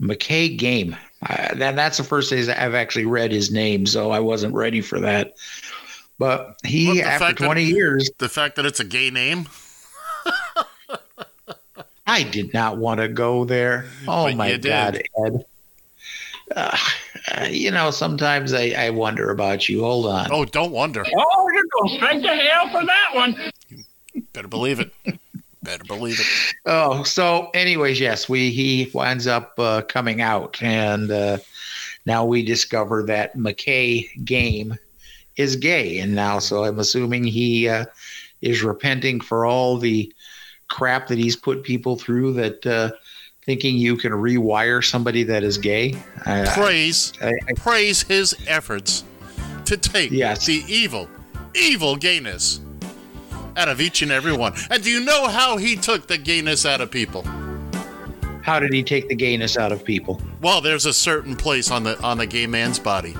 McKrae Game. Uh, that, that's the first day i've actually read his name so i wasn't ready for that but he What, after fact that- 20 years The fact that it's a gay name? I did not want to go there. Oh But my you did. God, Ed. Uh, you know, sometimes I, I wonder about you. Hold on. Oh, don't wonder. Oh, you're going straight to hell for that one. Better believe it. Better believe it. Oh, so anyways, yes, we he winds up uh, coming out, and uh, now we discover that McKrae Game is gay, and now so I'm assuming he uh, is repenting for all the crap that he's put people through that uh, thinking you can rewire somebody that is gay. I- I- Praise, I- praise his efforts to take the evil, evil gayness out of each and every one. And do you know how he took the gayness out of people? How did he take the gayness out of people? Well, there's a certain place on the on the gay man's body,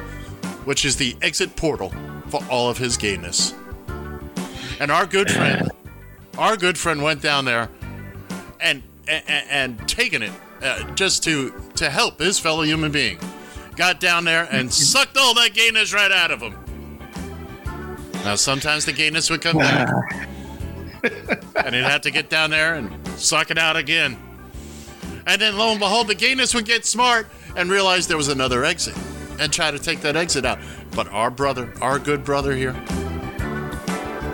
which is the exit portal for all of his gayness. And our good friend, our good friend went down there and and, and taken it uh, just to to help his fellow human being. Got down there and sucked all that gayness right out of him. Now, sometimes the gayness would come back. and he'd have to get down there and suck it out again. And then, lo and behold, the gayness would get smart and realize there was another exit and try to take that exit out. But our brother, our good brother here,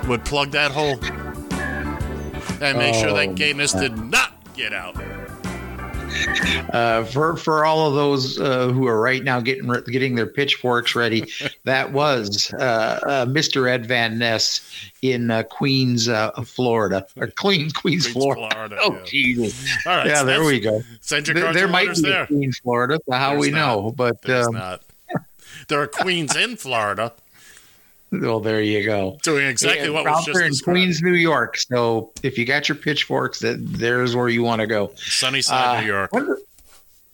would plug that hole and make sure Oh, that gayness did not get out. Uh, for for all of those uh, who are right now getting getting their pitchforks ready, that was uh, uh, Mr. Ed Van Ness in uh, Queens, uh, Florida, or Queens, Queens, Florida. Florida, oh, yeah. Jesus! All right, yeah, so there we go. Send your There, there might be there. Queens, Florida. How There's we not. know? But There's um, not. There are queens in Florida well, there you go. doing exactly Yeah, what out was just in. Queens, New York. So if you got your pitchforks, that there's where you want to go. Sunny side Uh, New York. when-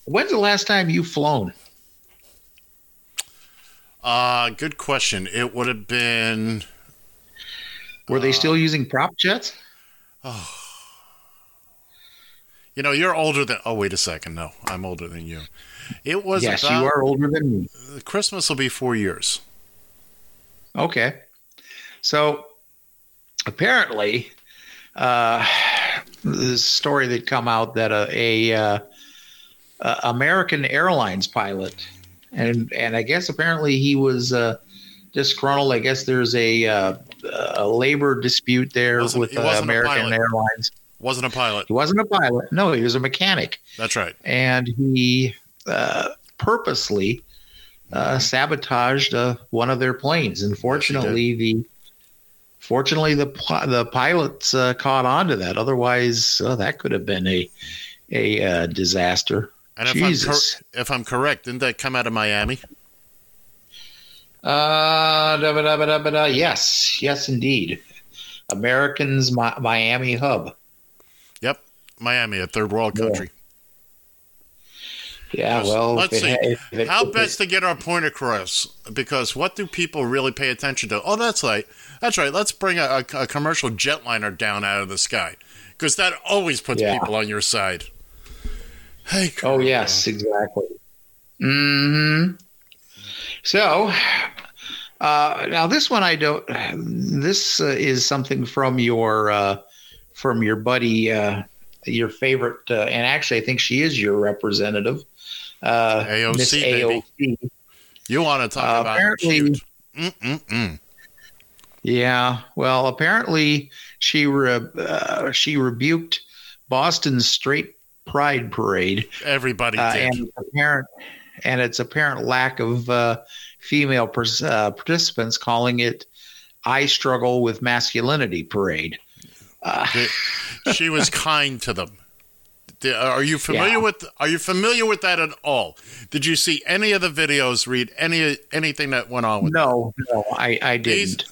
when's the last time you flown? Uh, good question. It would have been. Were they Uh, still using prop jets? Oh. You know, you're older than. Oh, wait a second. No, I'm older than you. It was yes, about. you are older than me. Christmas will be four years. Okay. So apparently, uh, this story that come out that a, a uh, uh, American Airlines pilot, and and I guess apparently he was uh, disgruntled. I guess there's a uh, a labor dispute there with uh, American. Airlines. Wasn't a pilot. He wasn't a pilot. No, he was a mechanic That's right. and he uh, purposely uh, sabotaged uh, one of their planes. And fortunately, the fortunately the the pilots uh, caught on to that. Otherwise, uh, that could have been a a uh, disaster. And if I'm, Jesus. cor- if I'm correct, didn't that come out of Miami? Uh, da, ba, da, ba, da, da. yes, yes, indeed. Americans Mi- Miami hub. Yep, Miami, a third world country. Yeah, well, Let's see. it it- How it- best to get our point across? Because what do people really pay attention to? Oh, that's right. That's right. Let's bring a, a, a commercial jetliner down out of the sky. Because that always puts Yeah. people on your side. Hey, Oh yes, exactly. Hmm. So, uh, now this one I don't. This uh, is something from your uh, from your buddy, uh, your favorite, uh, and actually I think she is your representative, uh, AOC, Miss baby. AOC. You want to talk Uh, about apparently-. Yeah. Well, apparently she re- uh, she rebuked Boston's straight pride parade. Everybody uh, and it's apparent and its apparent lack of uh, female pers- uh, participants, calling it "I struggle with masculinity" parade. Uh, she was kind to them. Are you familiar Yeah. with? Are you familiar with that at all? Did you see any of the videos? Read any anything that went on with? no, no, I, I didn't.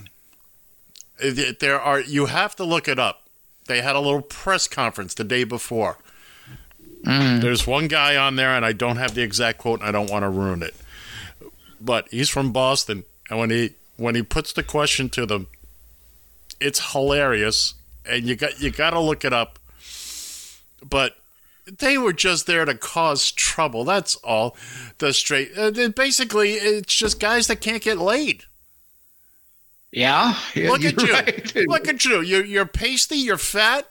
These- there are. You have to look it up. They had a little press conference the day before. Mm. There's one guy on there, and I don't have the exact quote, and I don't want to ruin it. But he's from Boston, and when he when he puts the question to them, it's hilarious, and you got you got to look it up. But they were just there to cause trouble. That's all. The straight, uh, basically, it's just guys that can't get laid. Yeah, yeah, Look at you're right. Look at you. You're, you're pasty. You're fat.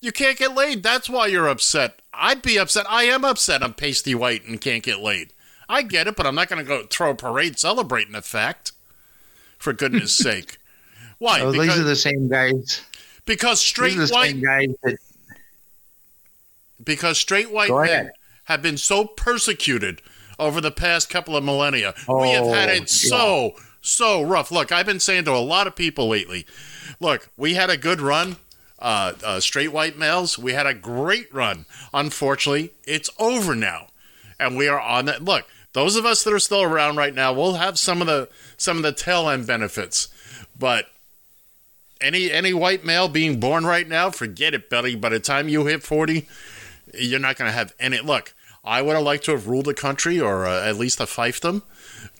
You can't get laid. That's why you're upset. I'd be upset. I am upset. I'm pasty white and can't get laid. I get it, but I'm not going to go throw a parade celebrating the fact. For goodness sake. Why? Oh, these are the same guys. because straight These are the white same guys that. Because straight white Go men ahead. have been so persecuted over the past couple of millennia. we have had Oh, it so so rough. Look, I've been saying to a lot of people lately. Look, we had a good run. Uh, uh, straight white males, we had a great run. Unfortunately, it's over now, and we are on that. Look, those of us that are still around right now, we'll have some of the some of the tail end benefits, but any any white male being born right now, forget it, buddy. By the time you hit forty, you're not going to have any. Look, I would have liked to have ruled the country or uh, at least a fiefdom,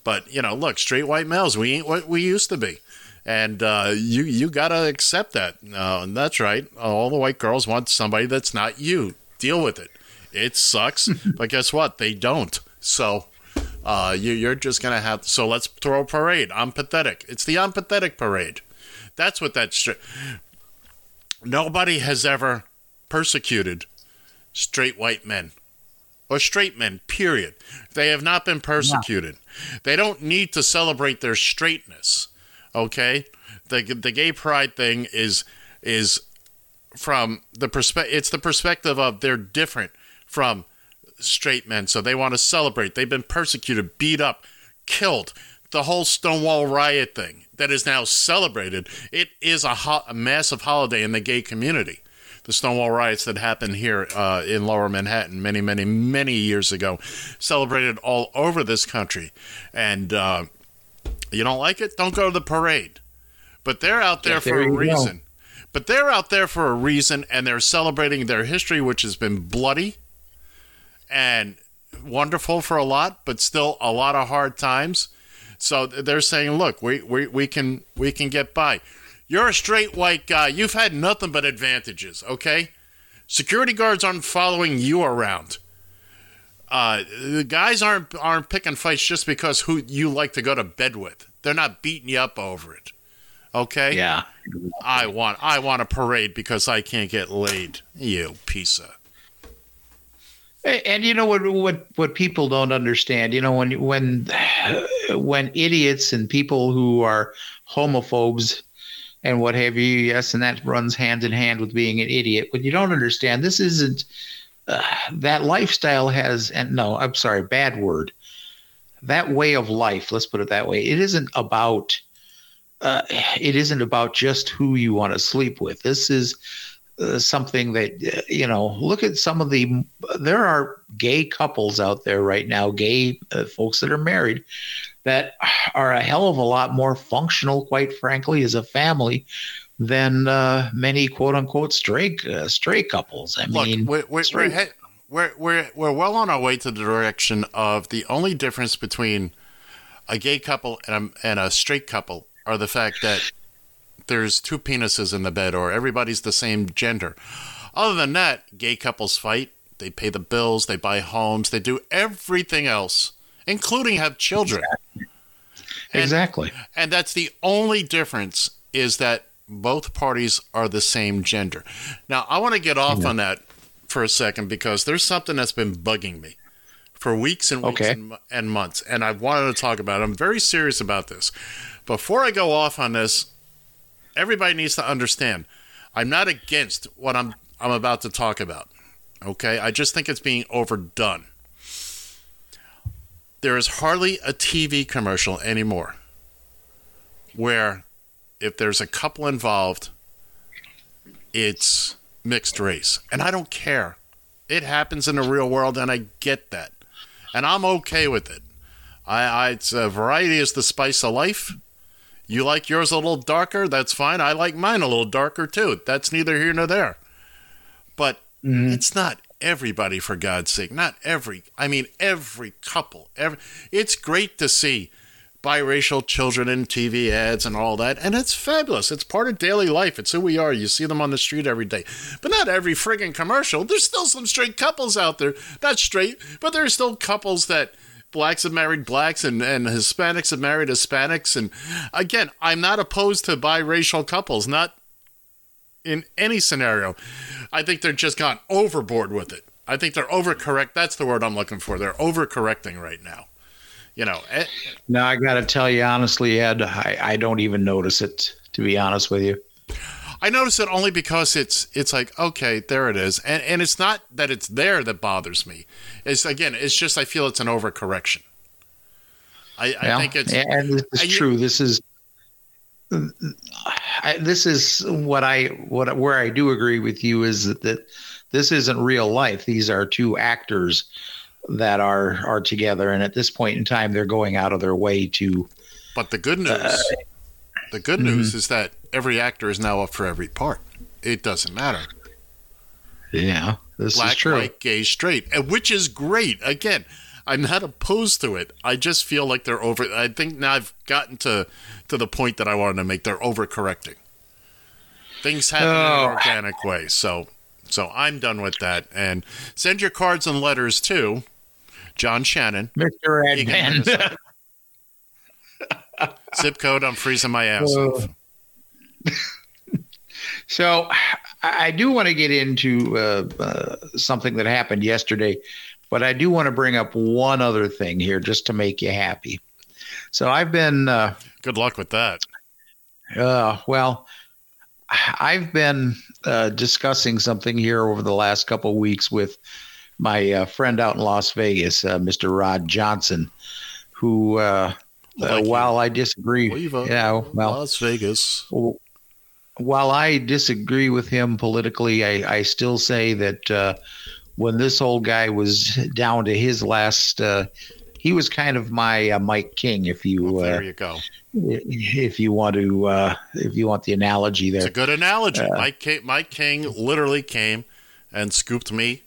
but you know, look, straight white males, we ain't what we used to be, and uh, you you got to accept that. Uh, and that's right. All the white girls want somebody that's not you. Deal with it. It sucks, but guess what? They don't. So. Uh, you, you're just gonna have so let's throw a parade. I'm pathetic. It's the I'm pathetic parade. That's what that straight. Nobody has ever persecuted straight white men or straight men, period. They have not been persecuted. They don't need to celebrate their straightness. Okay? The the gay pride thing is is from the perspective it's the perspective of they're different from straight men. So they want to celebrate. They've been persecuted, beat up, killed. The whole Stonewall riot thing that is now celebrated. It is a, ho- a massive holiday in the gay community the Stonewall riots that happened here uh, in Lower Manhattan many, many, many years ago, celebrated all over this country. And uh, you don't like it? Don't go to the parade. But they're out there Yeah, for there a you go. reason. But they're out there for a reason, and they're celebrating their history, which has been bloody and wonderful for a lot, but still a lot of hard times. So they're saying, look, we, we, we can we can get by. You're a straight white guy. You've had nothing but advantages, okay? Security guards aren't following you around. Uh, the guys aren't aren't picking fights just because who you like to go to bed with. They're not beating you up over it. Okay? Yeah. I want I want a parade because I can't get laid. You piece of And you know what? What what people don't understand. You know when when when idiots and people who are homophobes and what have you, yes, and that runs hand in hand with being an idiot. But you don't understand. This isn't uh, that lifestyle has. And no, I'm sorry, bad word. That way of life. Let's put it that way. It isn't about. Uh, it isn't about just who you want to sleep with. This is uh, something that uh, you know look at some of the there are gay couples out there right now gay uh, folks that are married that are a hell of a lot more functional quite frankly as a family than uh, many quote unquote straight uh, straight couples i Look, mean we're, we're, we're, he- we're, we're, we're well on our way to the direction of the only difference between a gay couple and a, and a straight couple are the fact that there's two penises in the bed or everybody's the same gender. Other than that, gay couples fight, they pay the bills, they buy homes, they do everything else, including have children. And- exactly and that's the only difference is that both parties are the same gender. Now, I want to get off on that for a second because there's something that's been bugging me for weeks and weeks Okay. and, and months, and I wanted to talk about it. I'm very serious about this. Before I go off on this, everybody needs to understand I'm not against what I'm I'm about to talk about. Okay? I just think it's being overdone. There is hardly a TV commercial anymore where if there's a couple involved, it's mixed race. And I don't care. It happens in the real world, and I get that. And I'm okay with it. I, I it's a variety is the spice of life. You like yours a little darker, that's fine. I like mine a little darker too. That's neither here nor there. But mm-hmm. it's not everybody for God's sake. Not every I mean every couple. Every it's great to see biracial children in TV ads and all that, and it's fabulous. It's part of daily life. It's who we are. You see them on the street every day. But not every friggin' commercial. There's still some straight couples out there. Not straight, but there are still couples that blacks have married blacks and, and Hispanics have married Hispanics. And again, I'm not opposed to biracial couples, not in any scenario. I think they're just gone overboard with it. I think they're overcorrect. That's the word I'm looking for. They're overcorrecting right now. You know, eh, now i gotta tell you honestly ed I, I don't even notice it to be honest with you I notice it only because it's it's like okay, there it is, and and it's not that it's there that bothers me. It's again, it's just I feel it's an overcorrection. I, I Yeah, think it's and this is true. This is I, this is what I what where I do agree with you is that, that this isn't real life. These are two actors that are are together, and at this point in time, they're going out of their way to. But the good uh, news, the good mm-hmm. news is that every actor is now up for every part. It doesn't matter. Yeah, this Black, is true. white, gay, straight, which is great. Again, I'm not opposed to it. I just feel like they're over. I think now I've gotten to to the point that I wanted to make. They're overcorrecting. Things happen in Oh. an organic way. So, so I'm done with that. And send your cards and letters to John Shannon, Mr. You can Edman. hit us up. Zip code. I'm freezing my ass Uh, off. so I I do want to get into uh, uh, something that happened yesterday, but I do want to bring up one other thing here just to make you happy. So I've been. Uh, Good luck with that. uh, well, I've been uh, discussing something here over the last couple of weeks with my uh, friend out in Las Vegas, uh, Mr. Rod Johnson, who, uh, uh, while I disagree, yeah, well, Las Vegas. while I disagree with him politically, I, I still say that uh, when this old guy was down to his last, uh, he was kind of my uh, Mike King, if you, There uh, you go. if you want to, uh, if you want the analogy there. It's a good analogy. Uh, Mike, King, Mike King literally came and scooped me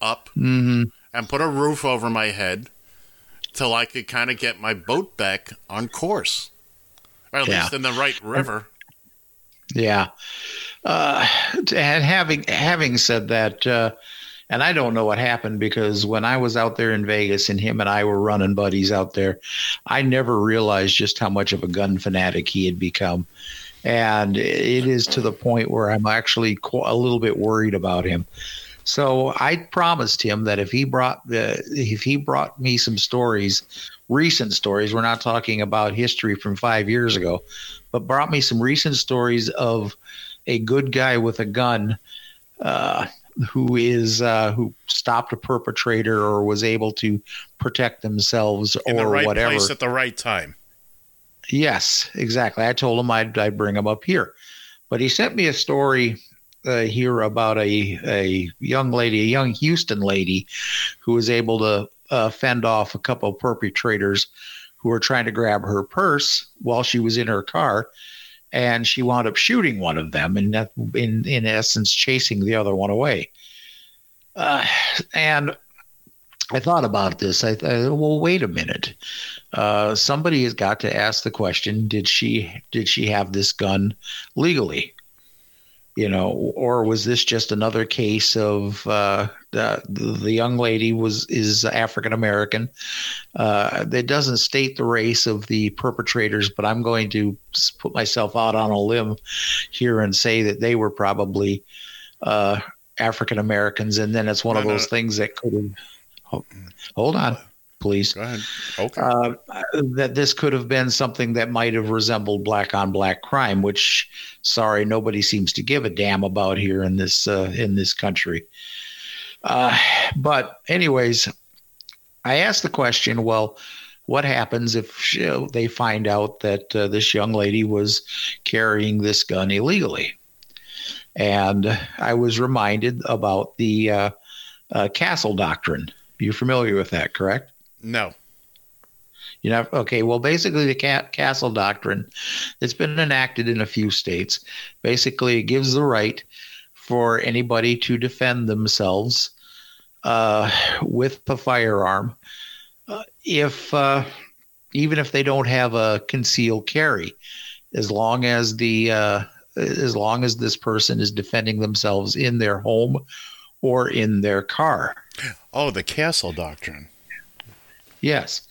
up hmm and put a roof over my head till I could kind of get my boat back on course, or at Yeah. least in the right river. Yeah. Uh, and having having said that, uh, and I don't know what happened because when I was out there in Vegas and him and I were running buddies out there, I never realized just how much of a gun fanatic he had become. And it is to the point where I'm actually a little bit worried about him. So I promised him that if he brought the if he brought me some stories, recent stories, we're not talking about history from five years ago, but brought me some recent stories of a good guy with a gun uh, who is uh, who stopped a perpetrator or was able to protect themselves In or the right whatever. place at the right time. Yes, exactly. I told him I'd, I'd bring him up here, but he sent me a story uh, here about a a young lady, a young Houston lady, who was able to uh, fend off a couple of perpetrators who were trying to grab her purse while she was in her car, and she wound up shooting one of them, and in in essence, chasing the other one away. Uh, and I thought about this. I thought, well, wait a minute. Uh, somebody has got to ask the question: Did she did she have this gun legally? You know, or was this just another case of uh, the the young lady was is African American? Uh, it doesn't state the race of the perpetrators, but I'm going to put myself out on a limb here and say that they were probably uh, African Americans, and then it's one of no, those things that could have. Hold, hold on, please. Go ahead. Okay. Uh, that this could have been something that might have resembled black on black crime, which, sorry, nobody seems to give a damn about here in this uh, in this country. Uh, but, anyways, I asked the question. Well, what happens if you know, they find out that uh, this young lady was carrying this gun illegally? And I was reminded about the uh, uh, castle doctrine. You're familiar with that, correct? No. You know, okay. Well, basically, the ca- castle doctrine, it's been enacted in a few states. Basically, it gives the right for anybody to defend themselves uh, with a firearm, uh, if uh, even if they don't have a concealed carry, as long as the uh, as long as this person is defending themselves in their home or in their car. Oh, the castle doctrine. Yes.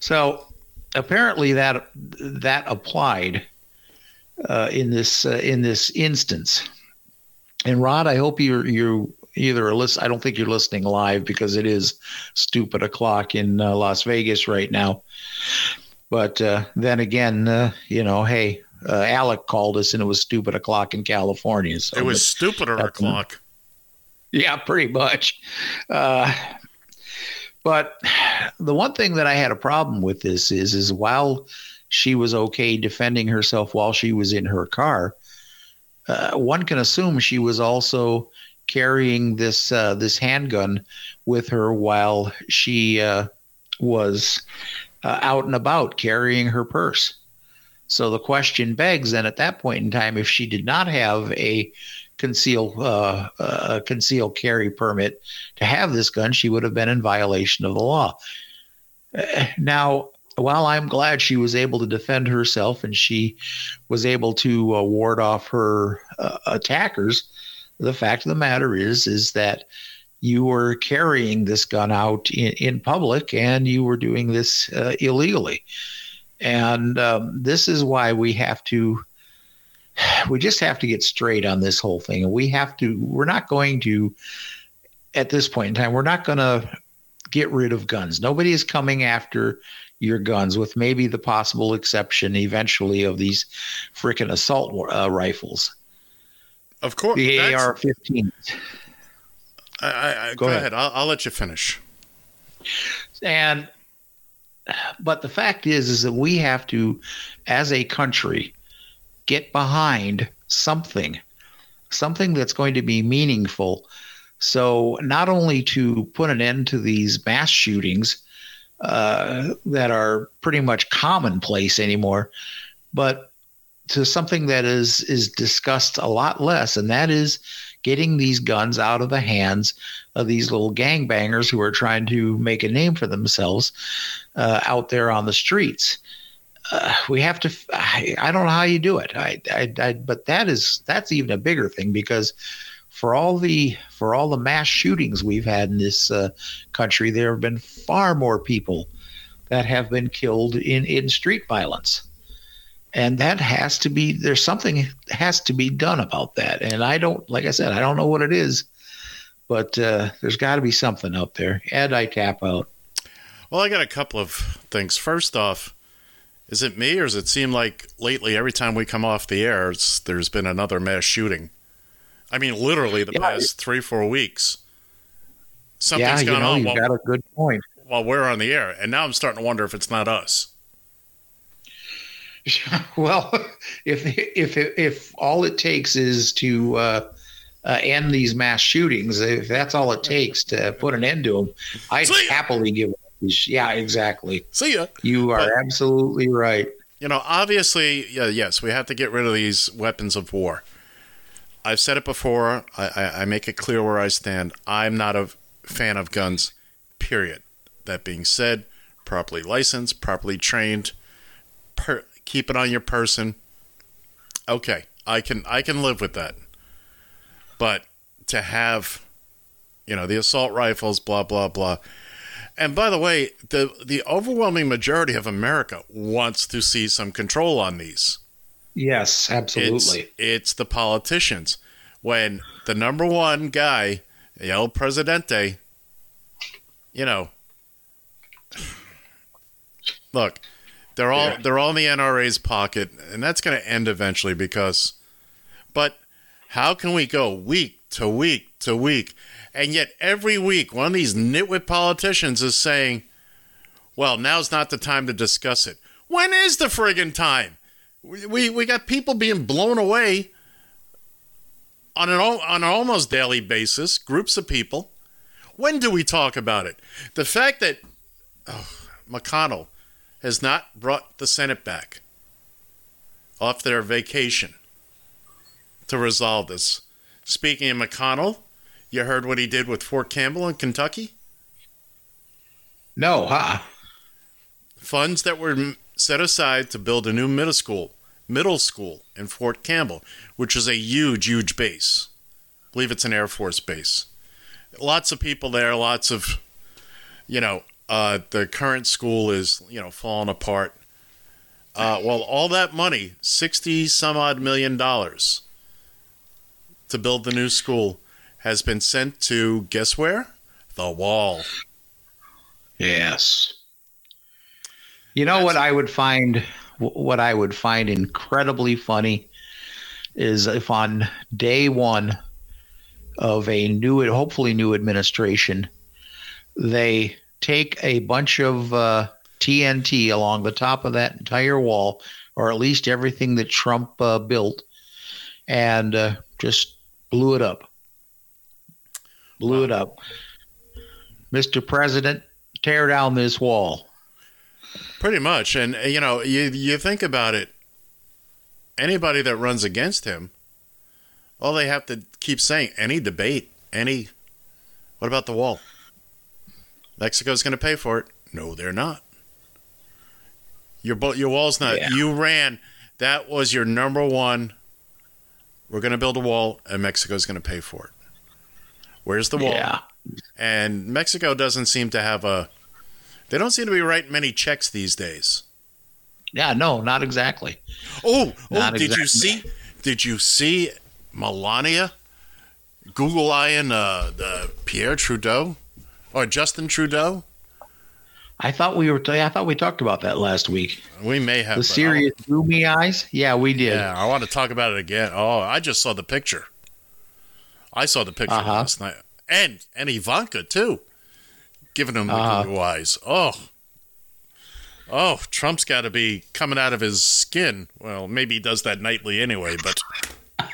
So apparently that that applied uh, in this uh, in this instance. And Rod, I hope you're you either are listen. I don't think you're listening live because it is stupid o'clock in uh, Las Vegas right now. But uh, then again, uh, you know, hey, uh, Alec called us and it was stupid o'clock in California. So It was stupider o'clock. yeah, pretty much. Uh, but the one thing that I had a problem with this is, is while she was okay defending herself while she was in her car, uh, one can assume she was also carrying this uh, this handgun with her while she uh, was uh, out and about carrying her purse. So the question begs, then at that point in time, if she did not have a conceal uh, uh, carry permit to have this gun, she would have been in violation of the law. Uh, now, while I'm glad she was able to defend herself and she was able to uh, ward off her uh, attackers, the fact of the matter is is that you were carrying this gun out in, in public and you were doing this uh, illegally. And um, this is why we have to we just have to get straight on this whole thing, and we have to. We're not going to, at this point in time, we're not going to get rid of guns. Nobody is coming after your guns, with maybe the possible exception eventually of these freaking assault uh, rifles. Of course, the AR-15. I, I, I, go, Go ahead. ahead. I'll, I'll let you finish. And but the fact is is that we have to as a country get behind something something that's going to be meaningful so not only to put an end to these mass shootings uh, that are pretty much commonplace anymore but to something that is is discussed a lot less and that is getting these guns out of the hands of these little gangbangers who are trying to make a name for themselves uh, out there on the streets. Uh, we have to. I, I don't know how you do it. I, I, I, but that is that's even a bigger thing because for all the for all the mass shootings we've had in this uh, country, there have been far more people that have been killed in in street violence and that has to be there's something has to be done about that and i don't like i said i don't know what it is but uh, there's got to be something out there ed i tap out Well, I got a couple of things. First off, is it me or does it seem like lately every time we come off the air, there's been another mass shooting? I mean, literally the Yeah, past three, four weeks. Something's yeah gone know on you while, got a good point while we're on the air, and now I'm starting to wonder if it's not us. well if if if all it takes is to uh, uh, end these mass shootings if that's all it takes to put an end to them i'd happily give up these- yeah exactly see ya you are But- absolutely right You know, obviously, yeah, yes, we have to get rid of these weapons of war. I've said it before. I, I, I make it clear where I stand. I'm not a fan of guns, period. That being said, properly licensed, properly trained, per, keep it on your person. Okay, I can I can live with that. But to have, you know, the assault rifles, blah blah blah. And by the way, the the overwhelming majority of America wants to see some control on these. Yes absolutely It's, it's the politicians. When the number one guy, El Presidente, you know, look, they're all Yeah. they're all in the NRA's pocket, and that's going to end eventually because. But how can we go week to week to week, and yet every week one of these nitwit politicians is saying, "Well, now's not the time to discuss it." When is the friggin' time? We, we, we got people being blown away on an on an almost daily basis, groups of people. When do we talk about it? The fact that oh, McConnell has not brought the Senate back off their vacation to resolve this. Speaking of McConnell, you heard what he did with Fort Campbell in Kentucky? no huh funds that were set aside to build a new middle school, middle school in Fort Campbell, which is a huge, huge base. I believe it's an Air Force base. Lots of people there, lots of, you know, uh, the current school is, you know, falling apart. Uh, well, all that money, 60 some odd million dollars to build the new school, has been sent to, guess where? The wall. Yes. You know what I would find what I would find incredibly funny is if on day 1 of a new hopefully new administration they take a bunch of uh, TNT along the top of that entire wall or at least everything that Trump uh, built and uh, just blew it up. Blew it up. Mr. President, tear down this wall. Pretty much, and uh, you know, you you think about it. Anybody that runs against him, all they have to keep saying, any debate, any. What about the wall? Mexico's going to pay for it. No, they're not. Your your wall's not. Yeah. You ran. That was your number one. We're going to build a wall, and Mexico's going to pay for it. Where's the wall? Yeah. And Mexico doesn't seem to have a. They don't seem to be writing many checks these days. Yeah, no, not exactly. Oh, oh! Not did you see? Did you see Melania Google eyeing uh, the Pierre Trudeau or Justin Trudeau? I thought we were. I thought we talked about that last week. We may have The serious gloomy eyes. Yeah, we did. Yeah, I want to talk about it again. Oh, I just saw the picture. I saw the picture Uh-huh. last night, and and Ivanka too, giving him the Uh-huh. blue eyes. Oh, oh, Trump's got to be coming out of his skin. Well, maybe he does that nightly anyway, but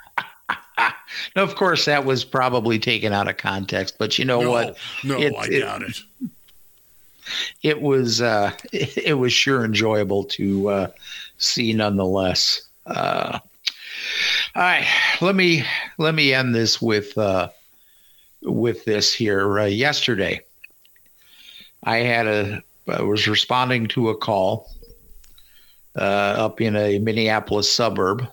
Now, of course, that was probably taken out of context, but you know no, what? no, It- I it- doubt it. It was. Uh, it, was sure enjoyable to uh, see, nonetheless. Uh, all right, let me let me end this with uh, with this here. Uh, yesterday, I had a I was responding to a call uh, up in a Minneapolis suburb,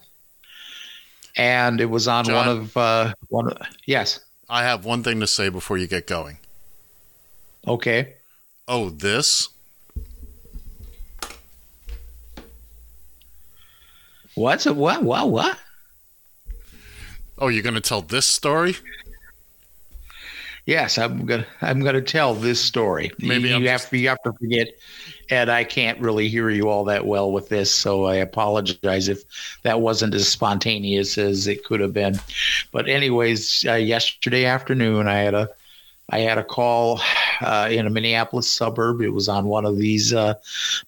and it was on John? one of uh, one. Of, yes. I have one thing to say before you get going. Okay. Oh, this? What's it? What? What? What? Oh, you're going to tell this story? Yes, I'm gonna I'm gonna tell this story. Maybe you, you have to you have to forget, and I can't really hear you all that well with this, so I apologize if that wasn't as spontaneous as it could have been. But anyways, uh, yesterday afternoon, I had a I had a call uh, in a Minneapolis suburb. It was on one of these uh,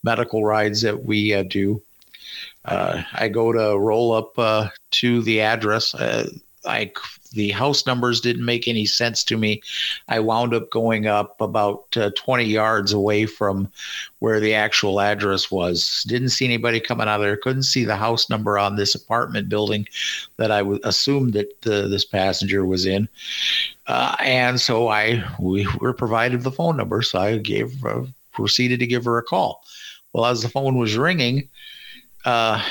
medical rides that we uh, do. Uh, I go to roll up uh, to the address. Uh, I the house numbers didn't make any sense to me. I wound up going up about uh, 20 yards away from where the actual address was. Didn't see anybody coming out of there. Couldn't see the house number on this apartment building that I would assume that uh, this passenger was in. Uh, and so I we were provided the phone number, so I gave uh, proceeded to give her a call. Well, as the phone was ringing, uh,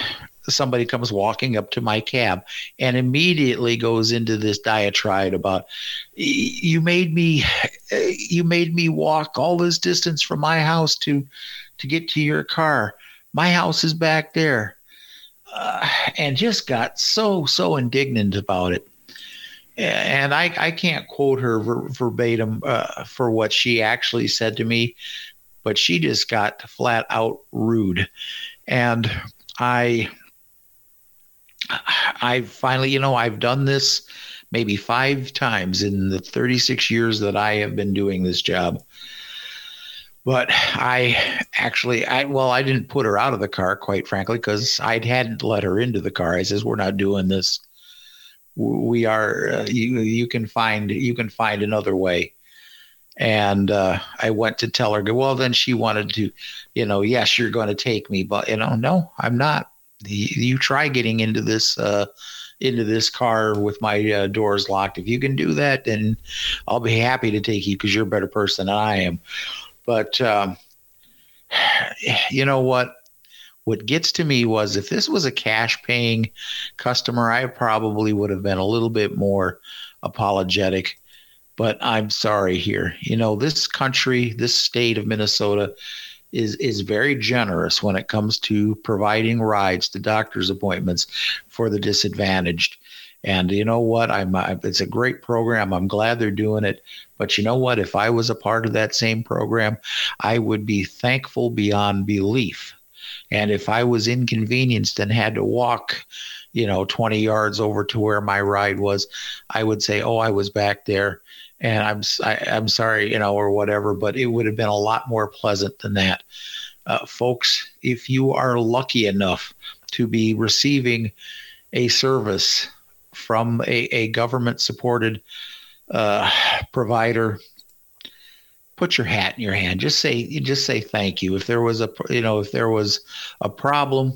somebody comes walking up to my cab and immediately goes into this diatribe about you made me you made me walk all this distance from my house to to get to your car. My house is back there. Uh, and just got so so indignant about it. And I, I can't quote her ver- verbatim uh, for what she actually said to me, but she just got flat out rude. And I, I finally, you know, I've done this maybe five times in the 36 years that I have been doing this job. But I actually, I well, I didn't put her out of the car, quite frankly, because I hadn't let her into the car. I says, "We're not doing this. We are. Uh, you you can find you can find another way." And uh, I went to tell her, well, then she wanted to, you know, yes, you're going to take me, but you know, no, I'm not. You, try getting into this uh, into this car with my uh, doors locked. If you can do that, then I'll be happy to take you because you're a better person than I am. But um, you know what? What gets to me was if this was a cash paying customer, I probably would have been a little bit more apologetic. But I'm sorry here. You know, this country, this state of Minnesota is is very generous when it comes to providing rides to doctor's appointments for the disadvantaged. And you know what? I'm I, it's a great program. I'm glad they're doing it. But you know what? If I was a part of that same program, I would be thankful beyond belief. And if I was inconvenienced and had to walk, you know, 20 yards over to where my ride was, I would say, "Oh, I was back there." And I'm I, am i am sorry, you know, or whatever, but it would have been a lot more pleasant than that. Uh, folks, if you are lucky enough to be receiving a service from a, a government supported uh, provider, put your hat in your hand. Just say, just say thank you. If there was a, you know, if there was a problem,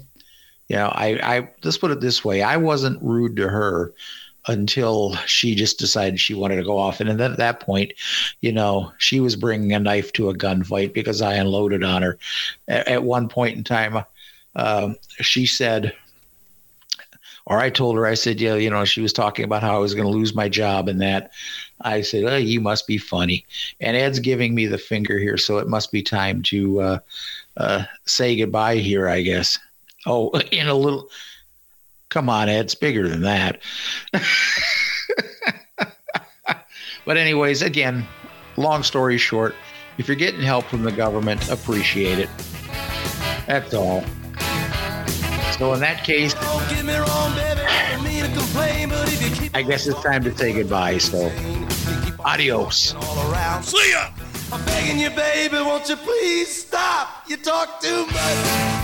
you know, I, I, let's put it this way. I wasn't rude to her until she just decided she wanted to go off. And then at that point, you know, she was bringing a knife to a gunfight because I unloaded on her. At, at one point in time, um, she said, or I told her, I said, yeah, you know, she was talking about how I was going to lose my job and that. I said, oh, you must be funny. And Ed's giving me the finger here, so it must be time to uh, uh, say goodbye here, I guess. Oh, in a little Come on, Ed, it's bigger than that. but, anyways, again, long story short, if you're getting help from the government, appreciate it. That's all. So, in that case, I guess it's time to say goodbye. So, adios. See ya! I'm begging you, baby, won't you please stop? You talk too much.